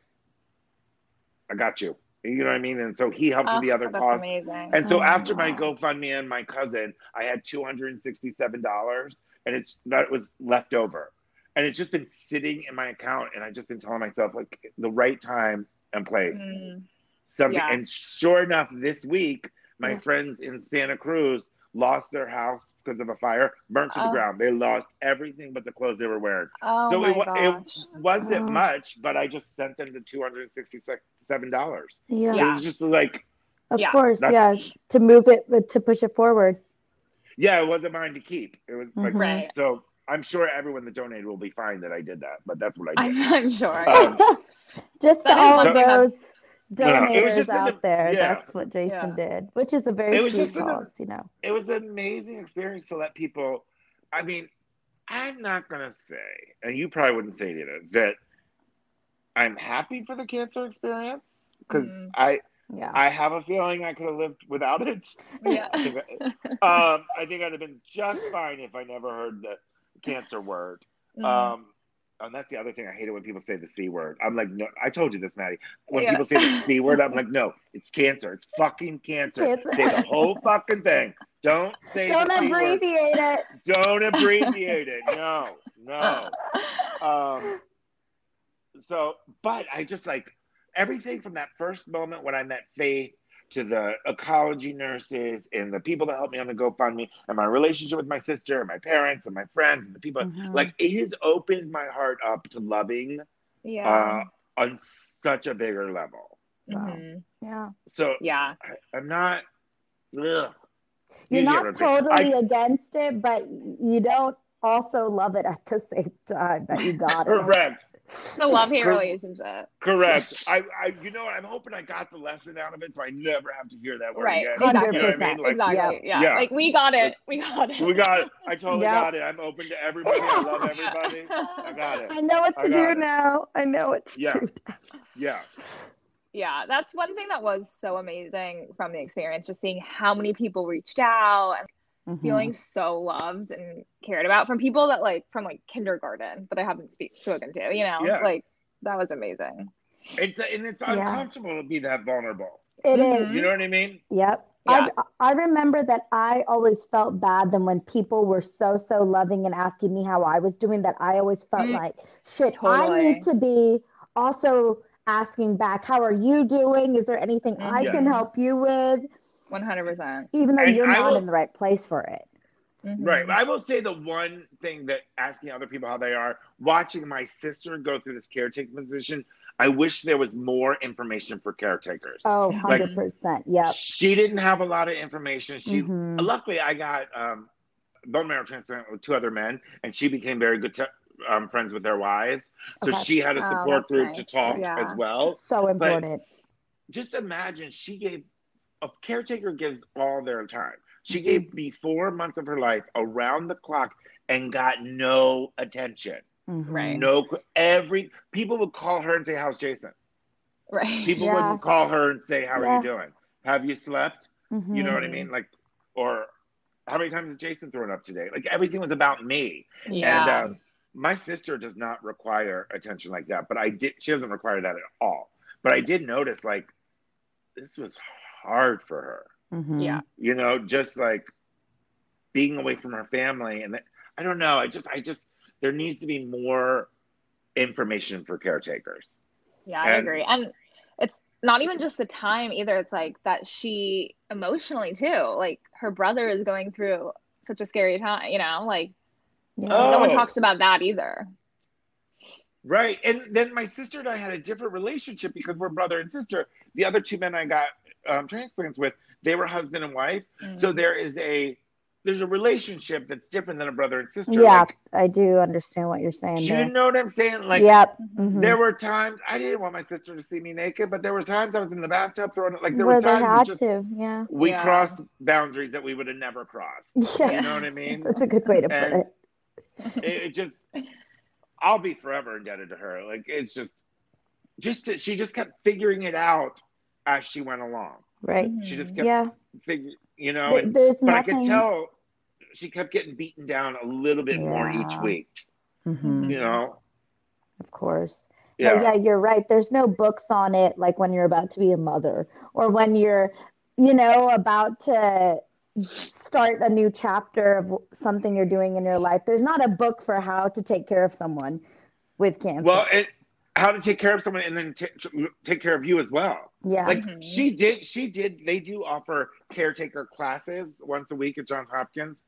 I got you." You know what I mean? And so he helped Oh, with the other that's costs. amazing. And so Oh, after my wow. GoFundMe and my cousin, I had two hundred and sixty-seven dollars, and it's that was left over, and it's just been sitting in my account, and I've just been telling myself like the right time and place, Mm. something. Yeah. And sure enough, this week my Yeah. friends in Santa Cruz lost their house because of a fire, burnt to the Oh. ground. They lost everything but the clothes they were wearing. Oh so my it, wa- gosh. it wasn't Oh. much, but I just sent them the two hundred and sixty-seven dollars. Yeah, It was just like. of Yeah. course. Yeah, to move it, to push it forward. Yeah, it wasn't mine to keep. It was like Mhm. Right. so. I'm sure everyone that donated will be fine that I did that, but that's what I I'm, did. I'm sure. Um, just to all of those donors no, it was an- out there, yeah. that's what Jason Yeah. did, which is a very It was sweet just an- you know. It was an amazing experience to let people. I mean, I'm not gonna say, and you probably wouldn't say either, that I'm happy for the cancer experience because Mhm. I Yeah. I have a feeling I could have lived without it. Yeah. I think, I- um, I think I'd have been just fine if I never heard the cancer word. Mhm. Um, and that's the other thing I hate it when people say the c word. I'm like, no, I told you this, Maddie. When Yeah. people say the c word, I'm like, no, it's cancer. It's fucking cancer. Cancer. Say the whole fucking thing. Don't say Don't c word. abbreviate it. Don't abbreviate it. No, no. Um, so, but I just like everything from that first moment when I met Faith to the oncology nurses and the people that helped me on the GoFundMe and my relationship with my sister and my parents and my friends and the people Mhm. like it has opened my heart up to loving yeah. uh, on such a bigger level. Mhm. yeah. So Yeah. I, I'm not. Ugh. You're You not what I'm saying. totally I- against it, but you don't also love it at the same time that you got it. correct. It's a love hate Cor- relationship. Correct. I, I, you know? I'm hoping I got the lesson out of it, so I never have to hear that word Right. again. Exactly. You know I mean? Like, exactly. Yeah. yeah. Like we got it. We got it. we got it. I totally Yeah. got it. I'm open to everybody. I love everybody. I got it. I know what to do it. now. I know what to Yeah. do. Yeah. yeah, that's one thing that was so amazing from the experience, just seeing how many people reached out and Mhm. feeling so loved and cared about from people that like from like kindergarten that I haven't speak, spoken to, you know? Yeah. Like that was amazing. It's and it's Yeah. uncomfortable to be that vulnerable. It is. You know what I mean? Yep. Yeah. I, I remember that I always felt bad then when people were so, so loving and asking me how I was doing that I always felt Mm. like, shit, I need to be also asking back, how are you doing? Is there anything I Mhm. can help you with? 100%. Even though And you're I not will in the right place for it. Mhm. Right. I will say the one thing that asking other people how they are, watching my sister go through this caretaking position, I wish there was more information for caretakers. Oh, 100%. Yep. She didn't have a lot of information. She Mhm. luckily I got um, bone marrow transplant with two other men, and she became very good t- um, friends with their wives. So Okay. she had a Oh, support that's group nice. to talk Yeah. as well. So important. Just imagine she gave a caretaker gives all their time. She gave me four months of her life around the clock and got no attention. Mhm. Right. No, every people would call her and say, "How's Jason?" Right. People Yeah. wouldn't call her and say, "How are you doing? Have you slept?" You know what I Mhm. mean? Like, or how many times has Jason thrown up today? Like everything was about me. Yeah. And um, my sister does not require attention like that, but I did. She doesn't require that at all. But I did notice like this was hard for her. Mhm. Yeah. You know, just like being away from her family, and I don't know. I just, I just, there needs to be more information for caretakers. Yeah, I agree. And it's not even just the time either. It's like that she emotionally too. Like her brother is going through such a scary time, you know? Like Yeah. no one talks about that either. Right. And then my sister and I had a different relationship because we're brother and sister. The other two men I got um, transplants with, they were husband and wife. Mm. So there is a there's a relationship that's different than a brother and sister. Yeah, Like, I do understand what you're saying do there. you know what I'm saying? Like yep. Mhm. mhm. there were times I didn't want my sister to see me naked, but there were times I was in the bathtub throwing it like there Where were times had we just to. Yeah. we Yeah. crossed boundaries that we would have never crossed. Yeah. You know what I mean? That's a good way to put it. it, it just, I'll be forever indebted to her. Like it's just, just to, she just kept figuring it out as she went along. Right. She just Mhm. kept Yeah. figure, you know, Th- and, There's but I could tell she kept getting beaten down a little bit more each Yeah. week. Mhm, You know, Of course. No, yeah, yeah, you're right. There's no books on it like when you're about to be a mother or when you're, you know, about to start a new chapter of something you're doing in your life. There's not a book for how to take care of someone with cancer. Well, it, how to take care of someone and then t- take care of you as well. yeah. Like Mhm. she did, she did. They do offer caretaker classes once a week at Johns Hopkins,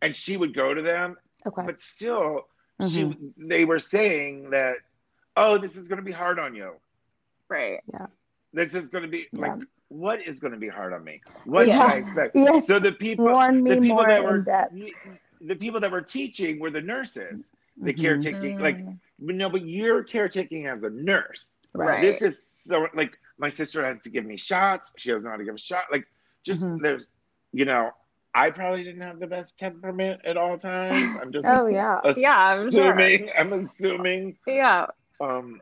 and she would go to them. okay. But still, she Mm-hmm. they were saying that, oh, this is going to be hard on you. Right. Yeah. This is going to be Yeah. like, what is going to be hard on me? What Yeah. should I expect? Yes. So the people, Warn me the people more that were depth. the people that were teaching were the nurses, the Mhm. caretaking. Like. No, but you're caretaking as a nurse. Right. This is so like my sister has to give me shots. She doesn't know how to give a shot. Like, just Mhm. there's, you know, I probably didn't have the best temperament at all times. I'm just Oh yeah. Yeah, I'm sure. assuming. I'm assuming. Yeah. Um,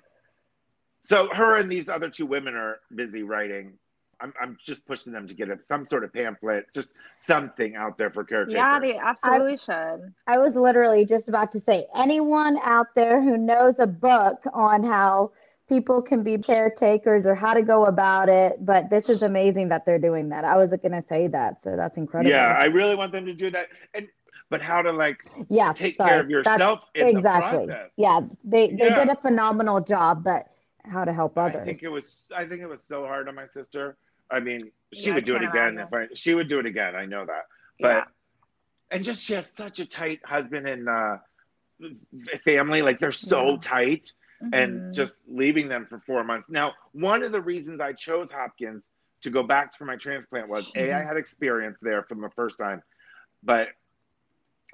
so her and these other two women are busy writing. I'm, I'm just pushing them to get a, some sort of pamphlet, just something out there for caretakers. Yeah, they absolutely should. I was literally just about to say anyone out there who knows a book on how people can be caretakers or how to go about it, but this is amazing that they're doing that. I was going to say that, so that's incredible. yeah, I really want them to do that. And but how to like yeah, take sorry. care of yourself in exactly. the process. Yeah, they they Yeah. did a phenomenal job, but how to help others? I think it was. I think it was so hard on my sister. I mean, she Yeah, would do it again if I. She would do it again. I know that. But Yeah. and just she has such a tight husband and uh, family. Like they're so Yeah. tight, and Mhm. just leaving them for four months. Now, one of the reasons I chose Hopkins to go back for my transplant was a I had experience there from the first time, but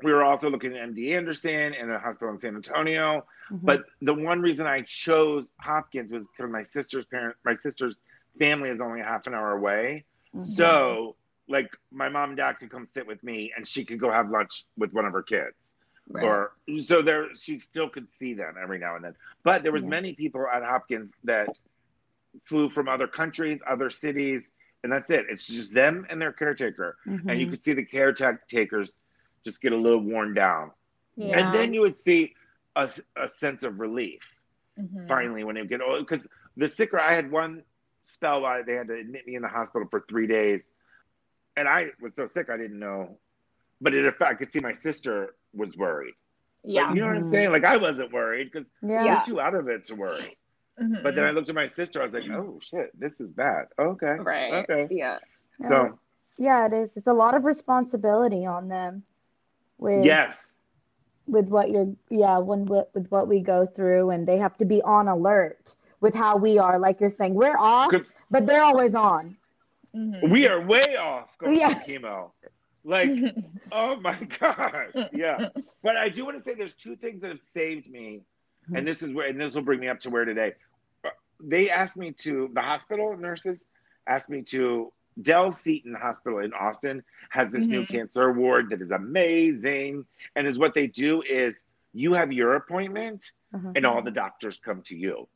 we were also looking at MD Anderson and a hospital in San Antonio. Mhm. But the one reason I chose Hopkins was because my sister's parent, my sister's family is only half an hour away. Mhm. So, like, my mom and dad could come sit with me, and she could go have lunch with one of her kids, Right. or so there she still could see them every now and then. But there was Yeah. many people at Hopkins that flew from other countries, other cities, and that's it. It's just them and their caretaker, and you Mhm. could see the caretakers just get a little worn down, yeah. and then you would see a, a sense of relief Mhm. finally when it get old because the sicker I had one spell where they had to admit me in the hospital for three days, and I was so sick I didn't know, but it I could see my sister was worried. Yeah. you know what I'm Mhm. saying? Like I wasn't worried because yeah. you're too out of it to worry. Mhm. But then I looked at my sister, I was like, oh shit, this is bad. Okay, right. okay. Yeah. So Yeah, it is. It's a lot of responsibility on them with yes, with what you're yeah, when with, with what we go through and they have to be on alert with how we are. Like you're saying, we're off, but they're always on. Mhm. we are way off going Yeah. through chemo. Like, oh my god, yeah. But I do want to say there's two things that have saved me, and this is where, and this will bring me up to where today. Uh, They asked me to the hospital nurses asked me to. Dell Seton Hospital in Austin has this new Mhm. cancer ward that is amazing, and is what they do is you have your appointment, Uh-huh. and all the doctors come to you.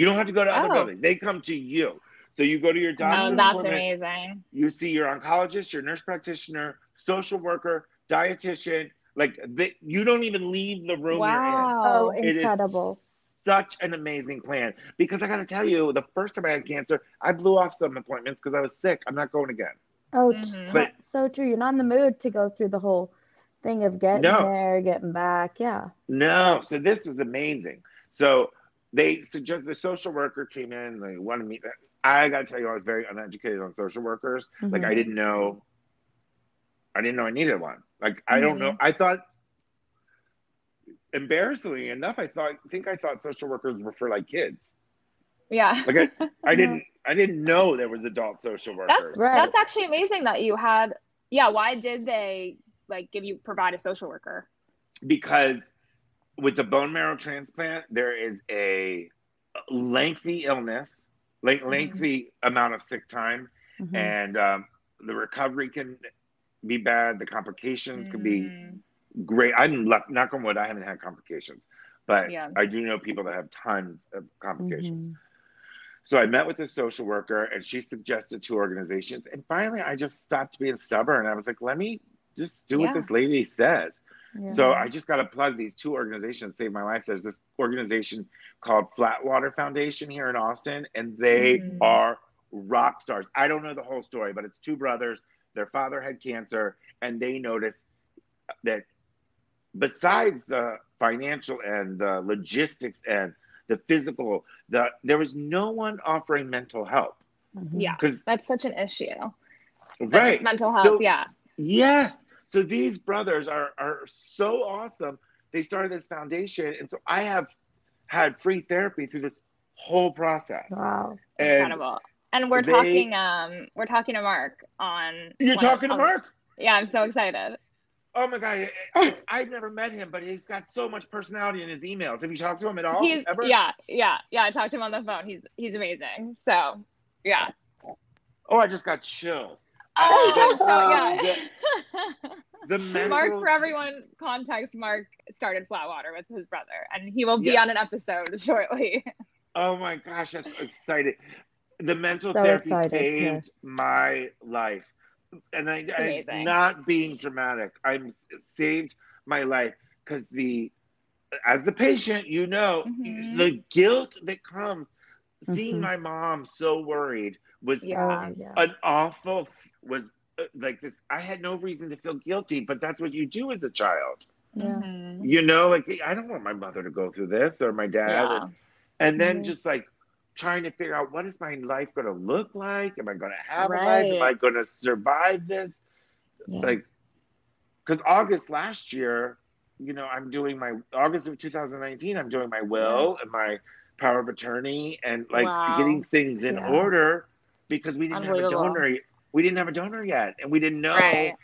You don't have to go to other Oh. buildings; they come to you. So you go to your doctor. No, that's amazing. you see your oncologist, your nurse practitioner, social worker, dietitian. Like they, you don't even leave the room Oh, Wow. you're in. It incredible. is such an amazing plan because I got to tell you, the first time I had cancer, I blew off some appointments because I was sick. I'm not going again. Oh, Mhm. But- so true. You're not in the mood to go through the whole thing of getting No. there, getting back. Yeah. No, so this was amazing. So they suggest the social worker came in. They wanted me. I got to tell you, I was very uneducated on social workers. Like Mhm. I didn't know. I didn't know I needed one. Like I don't know. I thought. Embarrassingly enough, I thought think I thought social workers were for like kids. Yeah. Like I, I didn't I didn't know there was adult social workers. That's Right. that's actually amazing that you had yeah, why did they like give you provide a social worker? because with the bone marrow transplant, there is a lengthy illness, length- lengthy amount of sick time, Mhm. and um, the recovery can be bad. The complications can be Mm. great. I'm luck, knock on wood. I haven't had complications, but Yeah. I do know people that have tons of complications. Mhm. So I met with a social worker, and she suggested two organizations. And finally, I just stopped being stubborn. I was like, let me just do Yeah. what this lady says. Yeah. So I just got to plug these two organizations saved my life. There's this organization called Flatwater Foundation here in Austin, and they Mhm. are rock stars. I don't know the whole story, but it's two brothers. Their father had cancer, and they noticed that besides the financial and the logistics and the physical, the there was no one offering mental help Mhm. Yeah. because That's such an issue. right Mental health. So- yeah. Yes. So these brothers are are so awesome. They started this foundation, and so I have had free therapy through this whole process. Wow. And Incredible. And we're they- talking um we're talking to Mark on you're one- talking to on- Mark? Yeah, I'm so excited. Oh my god! I- I've never met him, but he's got so much personality in his emails. Have you talked to him at all? he's ever? yeah, yeah, yeah. I talked to him on the phone. He's he's amazing. So yeah. Oh, I just got chills. Oh, I- I'm so yeah. The mental. Mark, for everyone, context. Mark started Flatwater with his brother, and he will be Yeah. on an episode shortly. Oh my gosh, I'm excited. The mental So therapy excited, saved my life. And I, I'm not being dramatic. I'm saved my life because the as the patient, you know, Mhm. the guilt that comes seeing Mhm. my mom so worried was Yeah. Yeah. an awful was uh, like this I had no reason to feel guilty, but that's what you do as a child. Yeah. Mhm. You know, like I don't want my mother to go through this or my dad Yeah. and then Mhm. just like trying to figure out what is my life going to look like am i going to have a life am i going to survive this Yeah. like because august last year you know i'm doing my august of 2019 i'm doing my will and my power of attorney and like Wow. getting things in Yeah. order because we didn't have a Unbelievable. donor we didn't have a donor yet and we didn't know Right.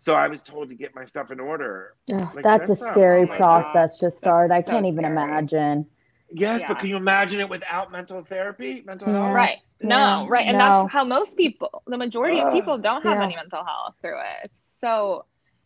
so i was told to get my stuff in order Ugh, Like, that's, that's a not- scary oh my process to start. I that's so can't even scary. imagine. yes Yeah. but can you imagine it without mental therapy mental Yeah. health Right. No, Yeah. right. And No. that's how most people, the majority of people don't have Yeah. any mental health through it. It's so,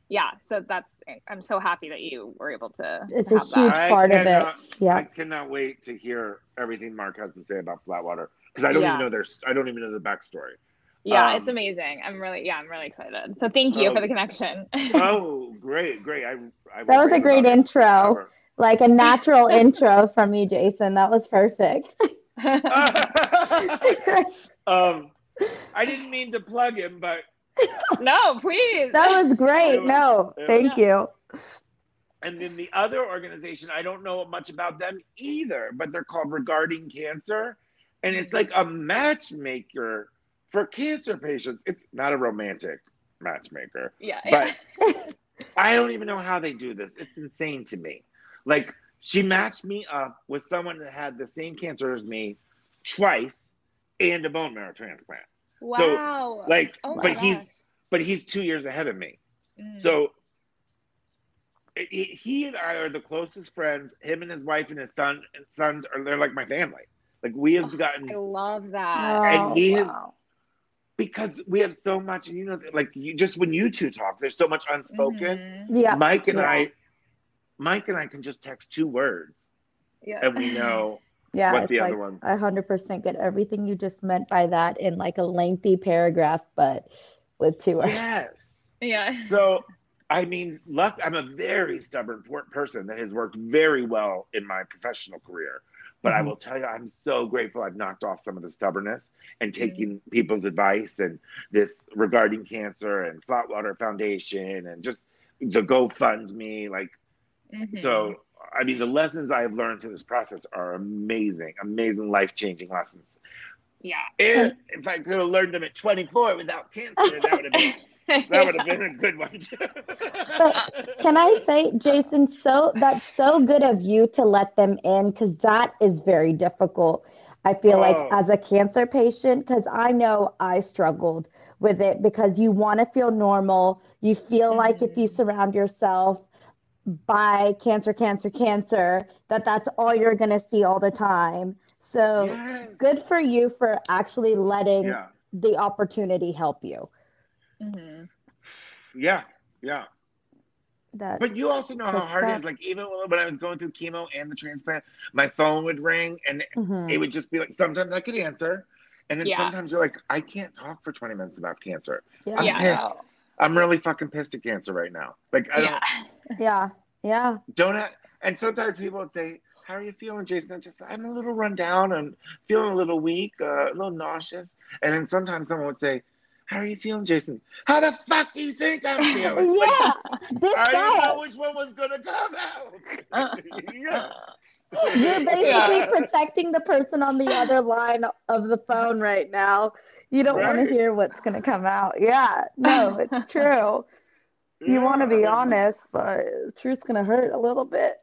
yeah. So that's, I'm so happy that you were able to, It's to a huge that. I part of it. cannot- I Yeah. cannot wait to hear everything Mark has to say about Flatwater because I don't Yeah. even know their I don't even know the backstory. Yeah. Um, it's amazing. I'm really, yeah, I'm really excited. So thank you for Um, the connection. Oh, great, great! I, I That was a great intro. intro. Like a natural intro from you, Jason. That was perfect. um, I didn't mean to plug him, but no, please. That was great. No, Yeah. thank you. and then the other organization, I don't know much about them either, but they're called Regarding Cancer, and it's like a matchmaker for cancer patients. It's not a romantic matchmaker. yeah. but- yeah. I don't even know how they do this. It's insane to me. Like she matched me up with someone that had the same cancer as me twice and a bone marrow transplant. wow. Like, Oh but he's but he's two years ahead of me. Mm. So he and I are the closest friends. Him and his wife and his son and sons are they're like my family. Like we have I gotten I love that. And he is- wow. because we have so much. And you know, like you just when you two talk, there's so much unspoken. Mhm. Yeah. Mike and Yeah. I, Mike and I can just text two words Yeah. and we know Yeah. what the like, other one. I 100% get everything you just meant by that in like a lengthy paragraph, but with two words. Yes. Yeah. So, I mean, luck. I'm a very stubborn person that has worked very well in my professional career. But I Mhm. will tell you, I'm so grateful I've knocked off some of the stubbornness and Mm-hmm. taking people's advice and this regarding cancer and Flatwater Foundation and just the GoFundMe. Like, Mhm. so, I mean, the lessons I have learned through this process are amazing, amazing, life changing lessons. yeah. If, if I could have learned them at 24 without cancer, that would have been that would have been a good one too. Can I say, Jason, so that's so good of you to let them in because that is very difficult. I feel like Oh. as a cancer patient, because I know I struggled with it because you want to feel normal. You feel like if you Mhm. surround yourself by cancer, cancer, cancer, that that's all you're going to see all the time. So Yes. good for you for actually letting Yeah, the opportunity help you. Mhm. yeah, yeah. That But you also know how hard it stuff. is. Like even when I was going through chemo and the transplant, my phone would ring and Mhm. it would just be like sometimes I could answer, and then Yeah. sometimes you're like, I can't talk for 20 minutes about cancer. yeah. I'm Yeah. pissed. I'm really fucking pissed at cancer right now. Like I yeah. yeah, yeah. don't don't. And sometimes people would say, "How are you feeling, Jason?" I'm just I'm a little run down. I'm feeling a little weak, uh, a little nauseous. And then sometimes someone would say, "How are you feeling, Jason?" How the fuck do you think I'm feeling? Yeah, this I didn't know which one was gonna come out. yeah. You're basically Yeah. protecting the person on the other line of the phone right now. You don't want to hear what's going to come out. Yeah, no, it's true. You want to be honest, but the truth's going to hurt a little bit.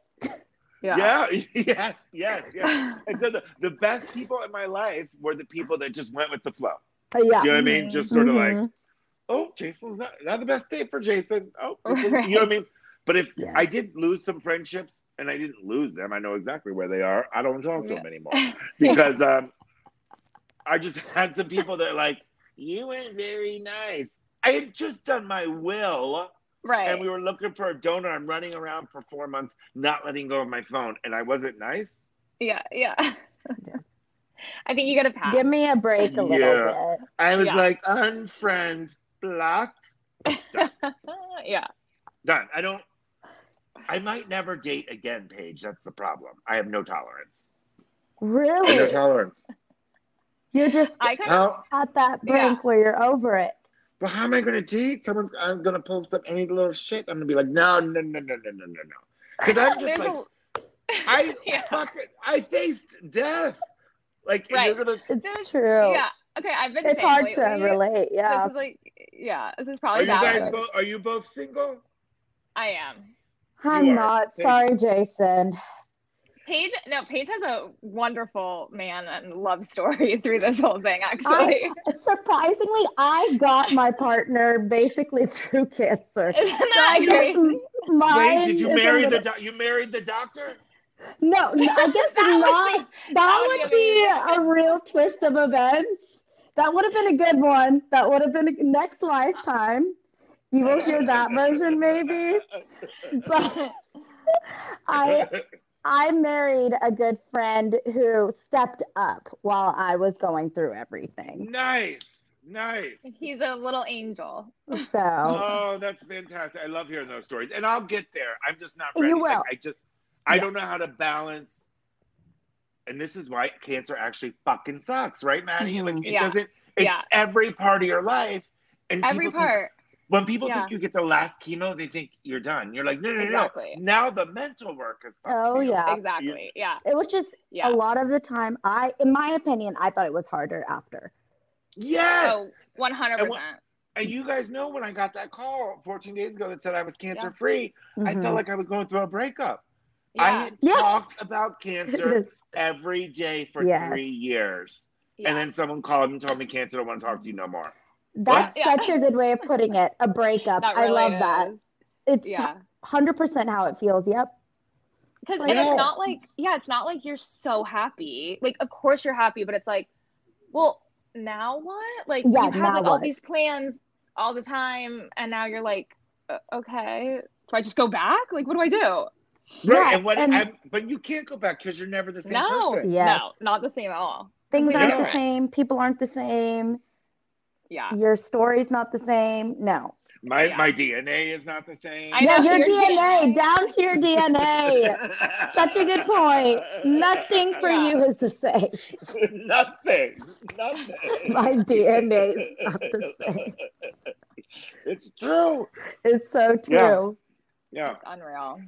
Yeah, yes, yes, yes. And so the, the best people in my life were the people that just went with the flow. Uh, yeah. You know what I mean? Mhm. Just sort of like, Mhm. oh, Jason's not, not the best date for Jason. Oh, Right. you know what I mean? But if Yeah. I did lose some friendships, and I didn't lose them, I know exactly where they are. I don't talk to Yeah. them anymore because um, I just had some people that are like, you weren't very nice. I had just done my will, right. and we were looking for a donor. I'm running around for four months, not letting go of my phone, and I wasn't nice. yeah, yeah. Yeah. I think you got to pass. Give me a break a little Yeah. bit. I was Yeah. like, unfriend, block, yeah. done. I don't. I might never date again, Paige. That's the problem. I have no tolerance. I have no tolerance. You're just I kind of How? at that brink Yeah. where you're over it. But how am I going to date? Someone's. I'm going to post up any little shit. I'm going to be like, no, no, no, no, no, no, no, no. Because I'm just like, a I Yeah. fucking, I faced death. Like, Right. you're gonna. It's There's- true. yeah. Okay, I've been. It's saying hard to relate. Yeah. This is like, yeah, this is probably. Are probably you bad. guys both? Are you both single? I am. I'm not. Thank Sorry, Jason. Paige, no, Paige has a wonderful man and love story through this whole thing. Actually, Surprisingly, I got my partner basically through cancer. isn't that Yes, crazy? Wait, did you is a marry the? little- Do- you married the doctor? No, no, I guess That would not. be- that would would be be a real twist of events. That would have been a good one. That would have been a next lifetime. You will hear that version maybe. But I I married a good friend who stepped up while I was going through everything. nice, nice. He's a little angel. So Oh, that's fantastic. I love hearing those stories. And I'll get there. I'm just not ready. You ready. will. Like, I just I Yeah. don't know how to balance and this is why cancer actually fucking sucks, right, Maddie? Mhm. Like it Yeah. doesn't it's Yeah. every part of your life. And Every people think- part. when people Yeah. think you get the last chemo, they think you're done. You're like, no, no, no, Exactly. no. Now the mental work is Oh, you. yeah. Exactly. Yeah. it was just Yeah. a lot of the time I in my opinion, I thought it was harder after. Yes. Oh, 100%. And you guys know when I got that call 14 days ago that said I was cancer free, I Mhm. felt like I was going through a breakup. Yeah. I had Yeah. talked about cancer every day for Yes. three years. yeah. And then someone called and told me cancer don't want to talk to you no more. That's Yeah. such a good way of putting it. A breakup. That I really love that. It's Yeah. 100% how it feels. Yep. Because Like, it's not like yeah, it's not like you're so happy. Like of course you're happy, but it's like, well, now what? Like Yeah, you've had like all what? these plans all the time, and now you're like, okay, do I just go back? Like what do I do? Right. Yes, and what and- I'm, but you can't go back because you're never the same no, person. Yes. no, not the same at all. Things Completely aren't the same. People aren't the same. Yeah, Your story's not the same. No. My Yeah. my DNA is not the same. I yeah, know, your your DNA, DNA. down to your DNA. Such a good point. Nothing for Yeah. you is the same. Nothing. Nothing. My DNA is not the same. It's true. It's so Yeah. true. Yeah. it's unreal.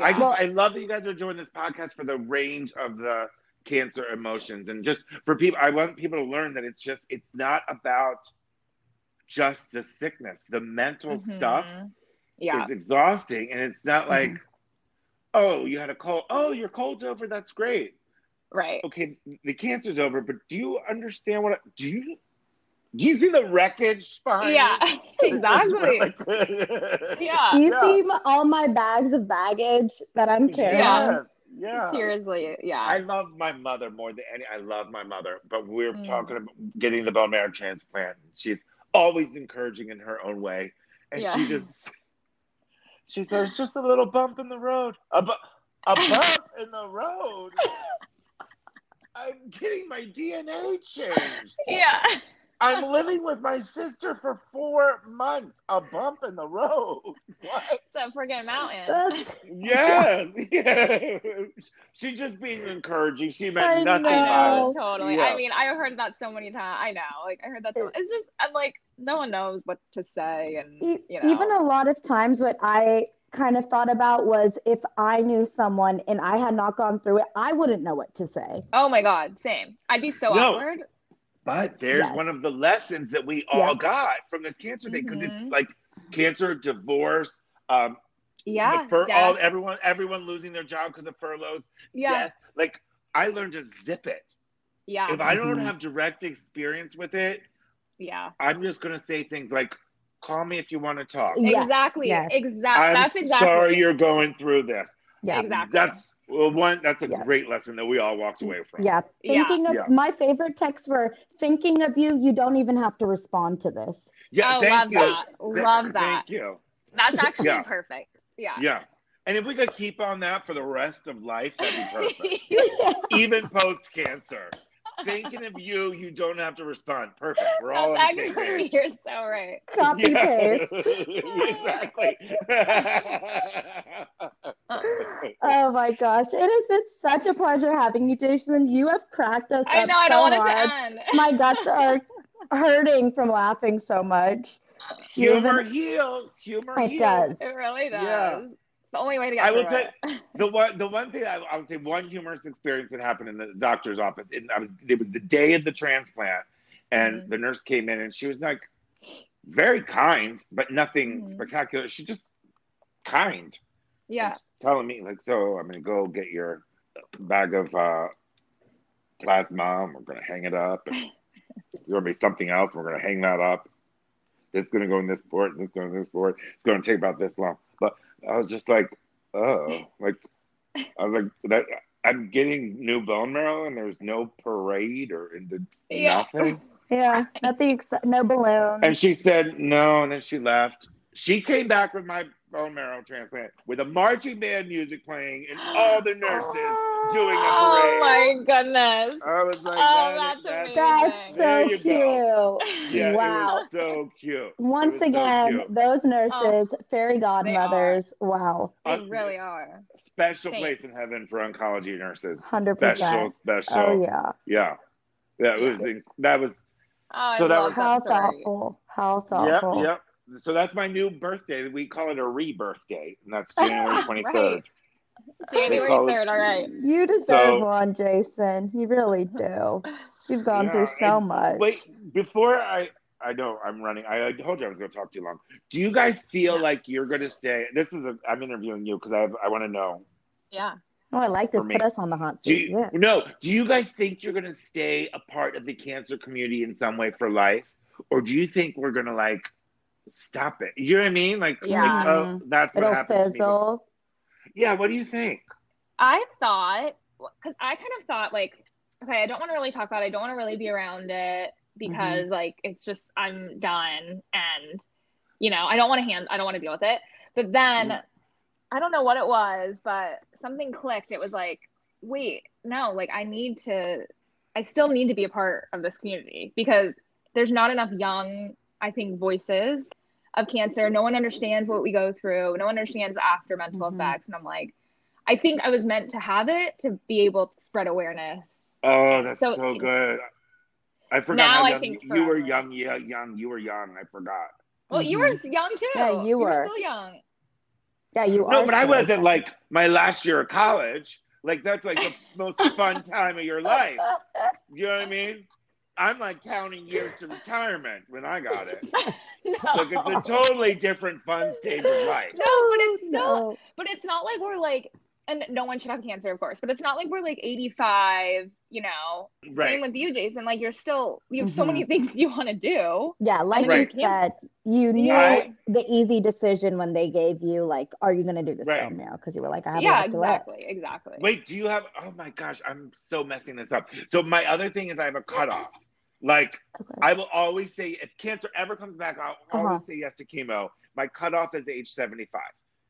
I just I love that you guys are doing this podcast for the range of the cancer emotions and just for people I want people to learn that it's just it's not about just the sickness. The mental stuff Mhm. Yeah, is exhausting and it's not like Mhm. oh you had a cold oh your cold's over that's great right. okay the cancer's over but do you understand what I, do you do you see the wreckage behind Yeah, it? Exactly. like- Yeah, Do you Yeah. see my, all my bags of baggage that I'm carrying? Yeah. yes yeah seriously. Yeah, I love my mother more than any. I love my mother, but we're Mm. talking about getting the bone marrow transplant. She's always encouraging in her own way, and Yeah. she just She said, it's just a little bump in the road. A, bu- a bump in the road? I'm getting my DNA changed. Yeah. I'm living with my sister for four months. A bump in the road. What? It's a freaking mountain. That's, Yeah, yeah. She just being encouraging. She meant I nothing I by know, it. totally. Yeah. I mean, I heard that so many times. I know, like I heard that. So, it's just, I'm like, no one knows what to say, and E- you know, Even a lot of times, what I kind of thought about was if I knew someone and I had not gone through it, I wouldn't know what to say. oh my god, same. I'd be so No. awkward. But there's Yes. one of the lessons that we all Yeah. got from this cancer thing because it's Mhm. like cancer, divorce, um, Yeah, the fur, all everyone, everyone losing their job because of furloughs, yeah, death. Like I learned to zip it. yeah, If I don't Mhm. have direct experience with it, yeah. I'm just gonna say things like, "Call me if you want to talk." Yeah, Exactly, yes. exactly. I'm That's exactly. sorry you're going through this. Yeah. Exactly. That's well, one. That's a Yeah. great lesson that we all walked away from. Yeah. Yeah. Thinking of Yeah. my favorite texts were thinking of you. You don't even have to respond to this. Yeah. oh, thank love you. that. Love that. Thank you. That's actually Yeah. perfect. Yeah. Yeah. And if we could keep on that for the rest of life, that'd be perfect. Even post cancer. Thinking of you, you don't have to respond. Perfect. We're all That's on the same page. you're so right. Copy Yeah. paste. exactly. Oh my gosh. It has been such a pleasure having you, Jason. You have cracked us I up know. I don't want hard. it to end. My guts are hurting from laughing so much. Humor heals. Humor It heals. does. It really does. Yeah. The only way to get I will it. the one the one thing I, I would say one humorous experience that happened in the doctor's office. And I was it was the day of the transplant, and Mhm. the nurse came in and she was like very kind, but nothing Mhm. spectacular. She just kind. Yeah. telling me like, so I'm gonna go get your bag of uh, plasma. And we're gonna hang it up. And there's gonna be something else. We're gonna hang that up. This is gonna go in this port. This going in this port. It's gonna take about this long. But I was just like, oh, like I was like that. I'm getting new bone marrow, and there's no parade or in the Yeah. nothing. Yeah. Nothing except no balloons. And she said no, and then she left. She came back with my bone marrow transplant with a marching band music playing and all the nurses oh. Doing a Oh my goodness. I was like, Oh, that- that's that's- amazing. That's There so you cute. go. Yeah, wow. it was so cute. Once was so again, cute. those nurses, fairy godmothers. Wow. They Uh, really are. Special Saints. place in heaven for oncology nurses. 100%. Special, special. Oh, yeah. yeah. Yeah, it was inc- that was Oh, I So that was- How that thoughtful. How yeah, thoughtful. yeah. So that's my new birthday. We call it a rebirthday, and that's January twenty third. January 3rd, all right. You deserve So- one, Jason. You really do. You've gone through so much. Wait, before I, I know I'm running. I, I told you I was going to talk too long. Do you guys feel like you're going to stay? This is a. I'm interviewing you because I have, I want to know. Yeah. Oh, I like this. Put us on the hot Do seat. you, Yeah. no? Do you guys think you're going to stay a part of the cancer community in some way for life, or do you think we're going to like stop it? You know what I mean? Like, like, Yeah. oh, that's what It'll happens. to me. fizzle. Yeah. What do you think? I thought, because I kind of thought, like, okay, I don't want to really talk about it. I don't want to really be around it because, like, it's just, I'm done. And, you know, I don't want to hand, I don't want to deal with it. But then Mhm. I don't know what it was, but something clicked. It was like, wait, no, like, I need to, I still need to be a part of this community because there's not enough young, I think, voices of cancer. No one understands what we go through. No one understands the after mental Mhm. effects. And I'm like, I think I was meant to have it to be able to spread awareness. Oh, that's so, So- good. I forgot Now how I think you were. Young, yeah, young. You were young. I forgot. Well, you Mhm. were young too. Yeah, you were were. still young. Yeah, you are. No, but I wasn't like my last year of college. Like that's like the most fun time of your life. You know what I mean? I'm like counting years to retirement when I got it. no. Like it's a totally different fun stage of life. No, but it's still, No. but it's not like we're like, and no one should have cancer, of course, but it's not like we're like 85, you know. Right. Same with you, Jason. Like you're still, you have so Mhm. many things you want to do. Yeah, like Right. you said, you knew I- the easy decision when they gave you like, "Are you going to do this Right. film now?" Because you were like, "I have Yeah, a life to live." exactly, exactly. Wait, do you have? Oh my gosh, I'm so messing this up. So my other thing is I have a cutoff. Like Okay. I will always say if cancer ever comes back, I'll Uh-huh. always say yes to chemo. My cutoff is age 75.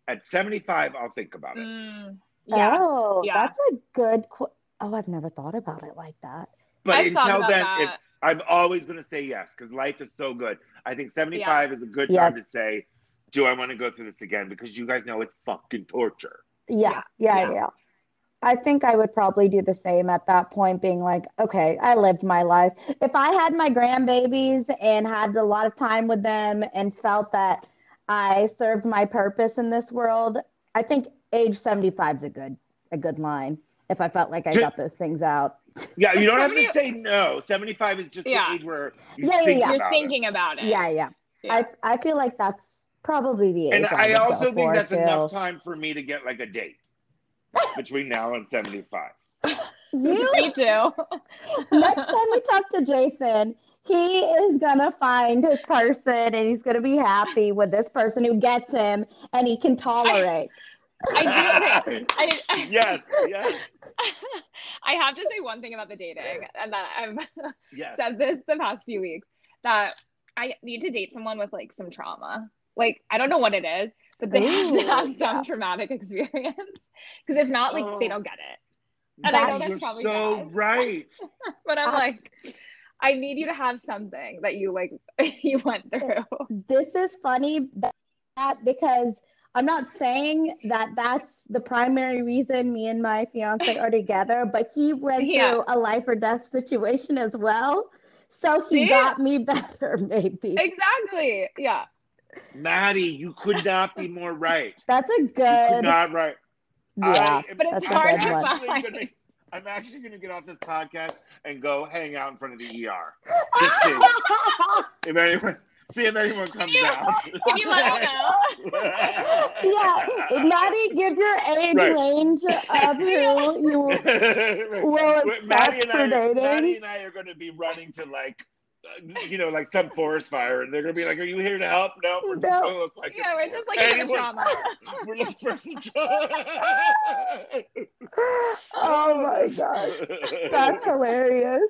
At 75, I'll think about it. Mm, yeah. Oh, Yeah. that's a good. Qu- oh, I've never thought about it like that. But I've until then, if, I'm always going to say yes because life is so good. I think 75 is a good Yeah. time to say, do I want to go through this again? Because you guys know it's fucking torture. Yeah, yeah, Yeah. yeah. I think I would probably do the same at that point, being like, okay, I lived my life. If I had my grandbabies and had a lot of time with them and felt that I served my purpose in this world, I think age 75 is a good a good line. If I felt like I got those things out. Yeah, you don't have to say no. 75 is just Yeah. the age where you Yeah, yeah, think yeah. You're thinking about it. Yeah, yeah. Yeah. I I feel like that's probably the age. And I, I also think that's too. enough time for me to get like a date between now and 75. You Me too. next time we talk to Jason, he is gonna find his person and he's gonna be happy with this person who gets him and he can tolerate. I do. Okay. I, I, yes, yes, I have to say one thing about the dating, and that I've yes. said this the past few weeks that I need to date someone with like some trauma. Like I don't know what it is, but they have to have some yeah. traumatic experience. Because if not, like they Oh. don't get it. And I know that's probably so bad. right. But I'm like, I need you to have something that you like you went through. This is funny that because I'm not saying that that's the primary reason me and my fiance are together, but he went Yeah. through a life or death situation as well. So he See? got me better, maybe. Exactly. Yeah. Maddie, you could not be more right. That's a You could good, not right. yeah. I But it's hard to find. gonna, I'm actually going to get off this podcast and go hang out in front of the ER. See if anyone, see if anyone comes you- out. Can you let me know? yeah, Maddie, give your age Right. range of who you Right. will accept Maddie and for I, Maddie and I are going to be running to like, Uh, you know, like some forest fire, and they're going to be like, "Are you here to help?" No, we're just No. going to look like Yeah, a- we're just like in anyone- trauma. We're looking for some trauma. Oh my god, that's hilarious.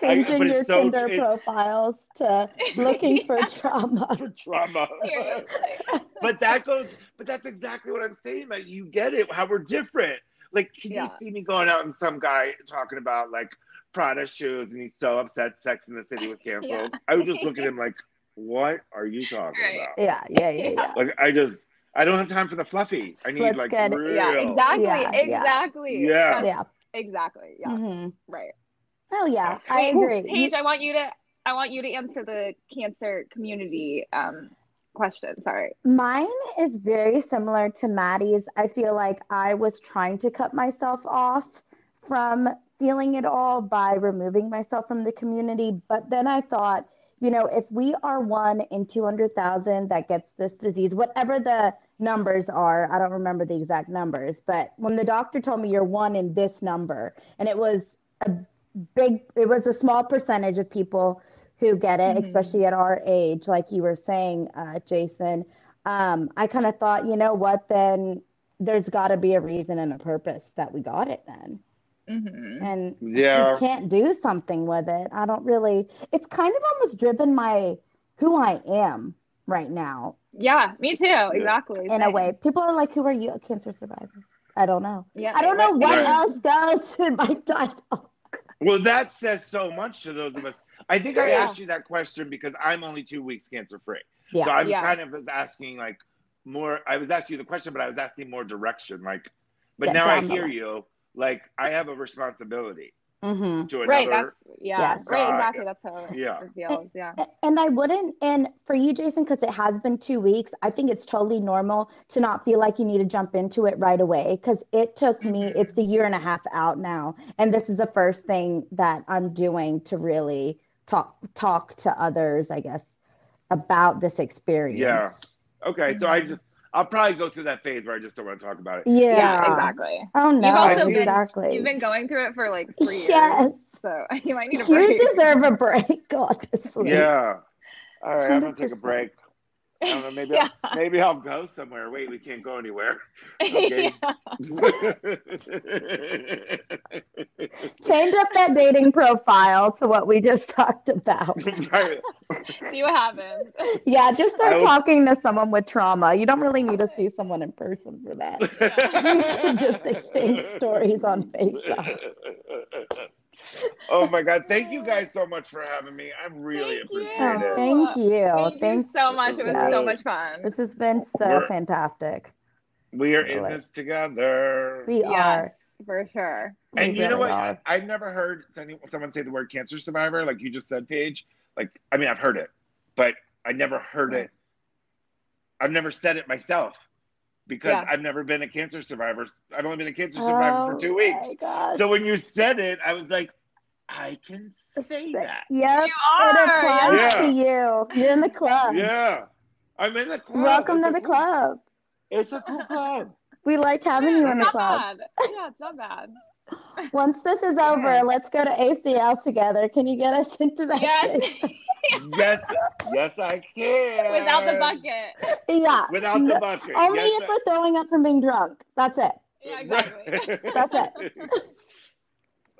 Changing but your so- Tinder it- profiles to looking for trauma. for trauma. But that goes. But that's exactly what I'm saying. That you get it. How we're different. Like, can Yeah. you see me going out and some guy talking about like Prada shoes, and he's so upset Sex in the City was canceled? Yeah. I would just look at him like, "What are you talking Right. about?" Yeah, yeah, yeah, yeah. Like, I just, I don't have time for the fluffy. I need Let's like get- real. Yeah, exactly. Yeah, yeah. exactly. Yeah. That's- Yeah. Exactly. Yeah. hmm Right. Oh yeah, I Wait, agree. Paige, I want you to I want you to answer the cancer community um question. Sorry. Mine is very similar to Maddie's. I feel like I was trying to cut myself off from feeling it all by removing myself from the community. But then I thought, you know, if we are one in 200,000 that gets this disease, whatever the numbers are, I don't remember the exact numbers, but when the doctor told me you're one in this number, and it was a big, it was a small percentage of people who get it, Mhm. especially at our age, like you were saying, uh, Jason. Um, I kind of thought, you know what, then there's got to be a reason and a purpose that we got it then. Mm-hmm. And Yeah. you can't do something with it. I don't really, it's kind of almost driven my who I am right now Yeah, me too. Exactly. in a way. People are like, who are you? A cancer survivor. I don't know. Yeah. I don't know what Right. else goes in my title. Well, that says so much to those of us. I think I Yeah. asked you that question because I'm only two weeks cancer free. Yeah. So I'm Yeah. kind of asking like more. I was asking you the question, but I was asking more direction. Like, but Yeah, now I down the hear line. you. Like, I have a responsibility hmm to Right. That's yeah. Yes. Right. Exactly. That's how it yeah. feels. Yeah. And I wouldn't, and for you, Jason, because it has been two weeks, I think it's totally normal to not feel like you need to jump into it right away. Because it took me, Mhm. it's a year and a half out now. And this is the first thing that I'm doing to really talk talk to others, I guess, about this experience. Yeah. Okay, so Mm-hmm. I just I'll probably go through that phase where I just don't want to talk about it. Yeah. Yeah. Exactly. Oh no, You've also been- exactly. You've been going through it for like three years. Yes. So you might need a break. You deserve a break, honestly. Yeah. All right, I'm gonna take a break. I don't know. Maybe Yeah. I'll, maybe I'll go somewhere. Wait, we can't go anywhere. Okay. Change up that dating profile to what we just talked about. Right. See what happens. Yeah, just start was- talking to someone with trauma. You don't really need to see someone in person for that. You can just exchange stories on FaceTime. Oh my god! Thank you guys so much for having me. I'm really Thank appreciate Oh, it. thank you. Thank you Thanks. so much. It was Yeah. so much fun. This has been so We're- fantastic. We are in this together. We Yes, are. for sure. We And you know what? I, I've never heard someone say the word cancer survivor, like you just said, Paige. Like, I mean, I've heard it, but I never heard it. I've never said it myself because Yeah. I've never been a cancer survivor. I've only been a cancer survivor for oh two weeks. Oh gosh. So when you said it, I was like, I can say that. Yep. You It are. applies Yeah. to you. You're in the club. Yeah. I'm in the club. Welcome It's to the cool- club. It's a cool club. We like having you in the club. bad. Yeah, it's not bad. Once this is over, let's go to ACL together. Can you get us into that? Yes. Yes, yes, I can. Without the bucket. Yeah. Without the bucket. Only yes, if we're throwing up from being drunk. That's it. Yeah, exactly. That's it.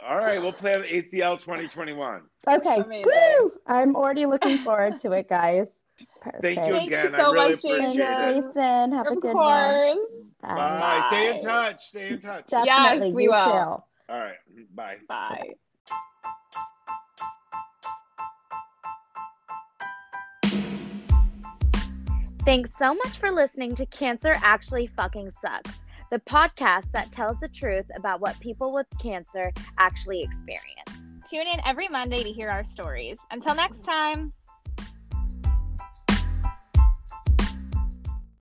All right, we'll play on ACL 2021. Okay. Amazing. Woo! I'm already looking forward to it, guys. Perfect. Thank you Thank again. you so I really much, appreciate Thanks, Jason. it. Jason. Have a Of good one. course. Bye. Bye. Stay in touch. Stay in touch. Definitely. we you will. too. All right. Bye. Bye. Thanks so much for listening to Cancer Actually Fucking Sucks, the podcast that tells the truth about what people with cancer actually experience. Tune in every Monday to hear our stories. Until next time.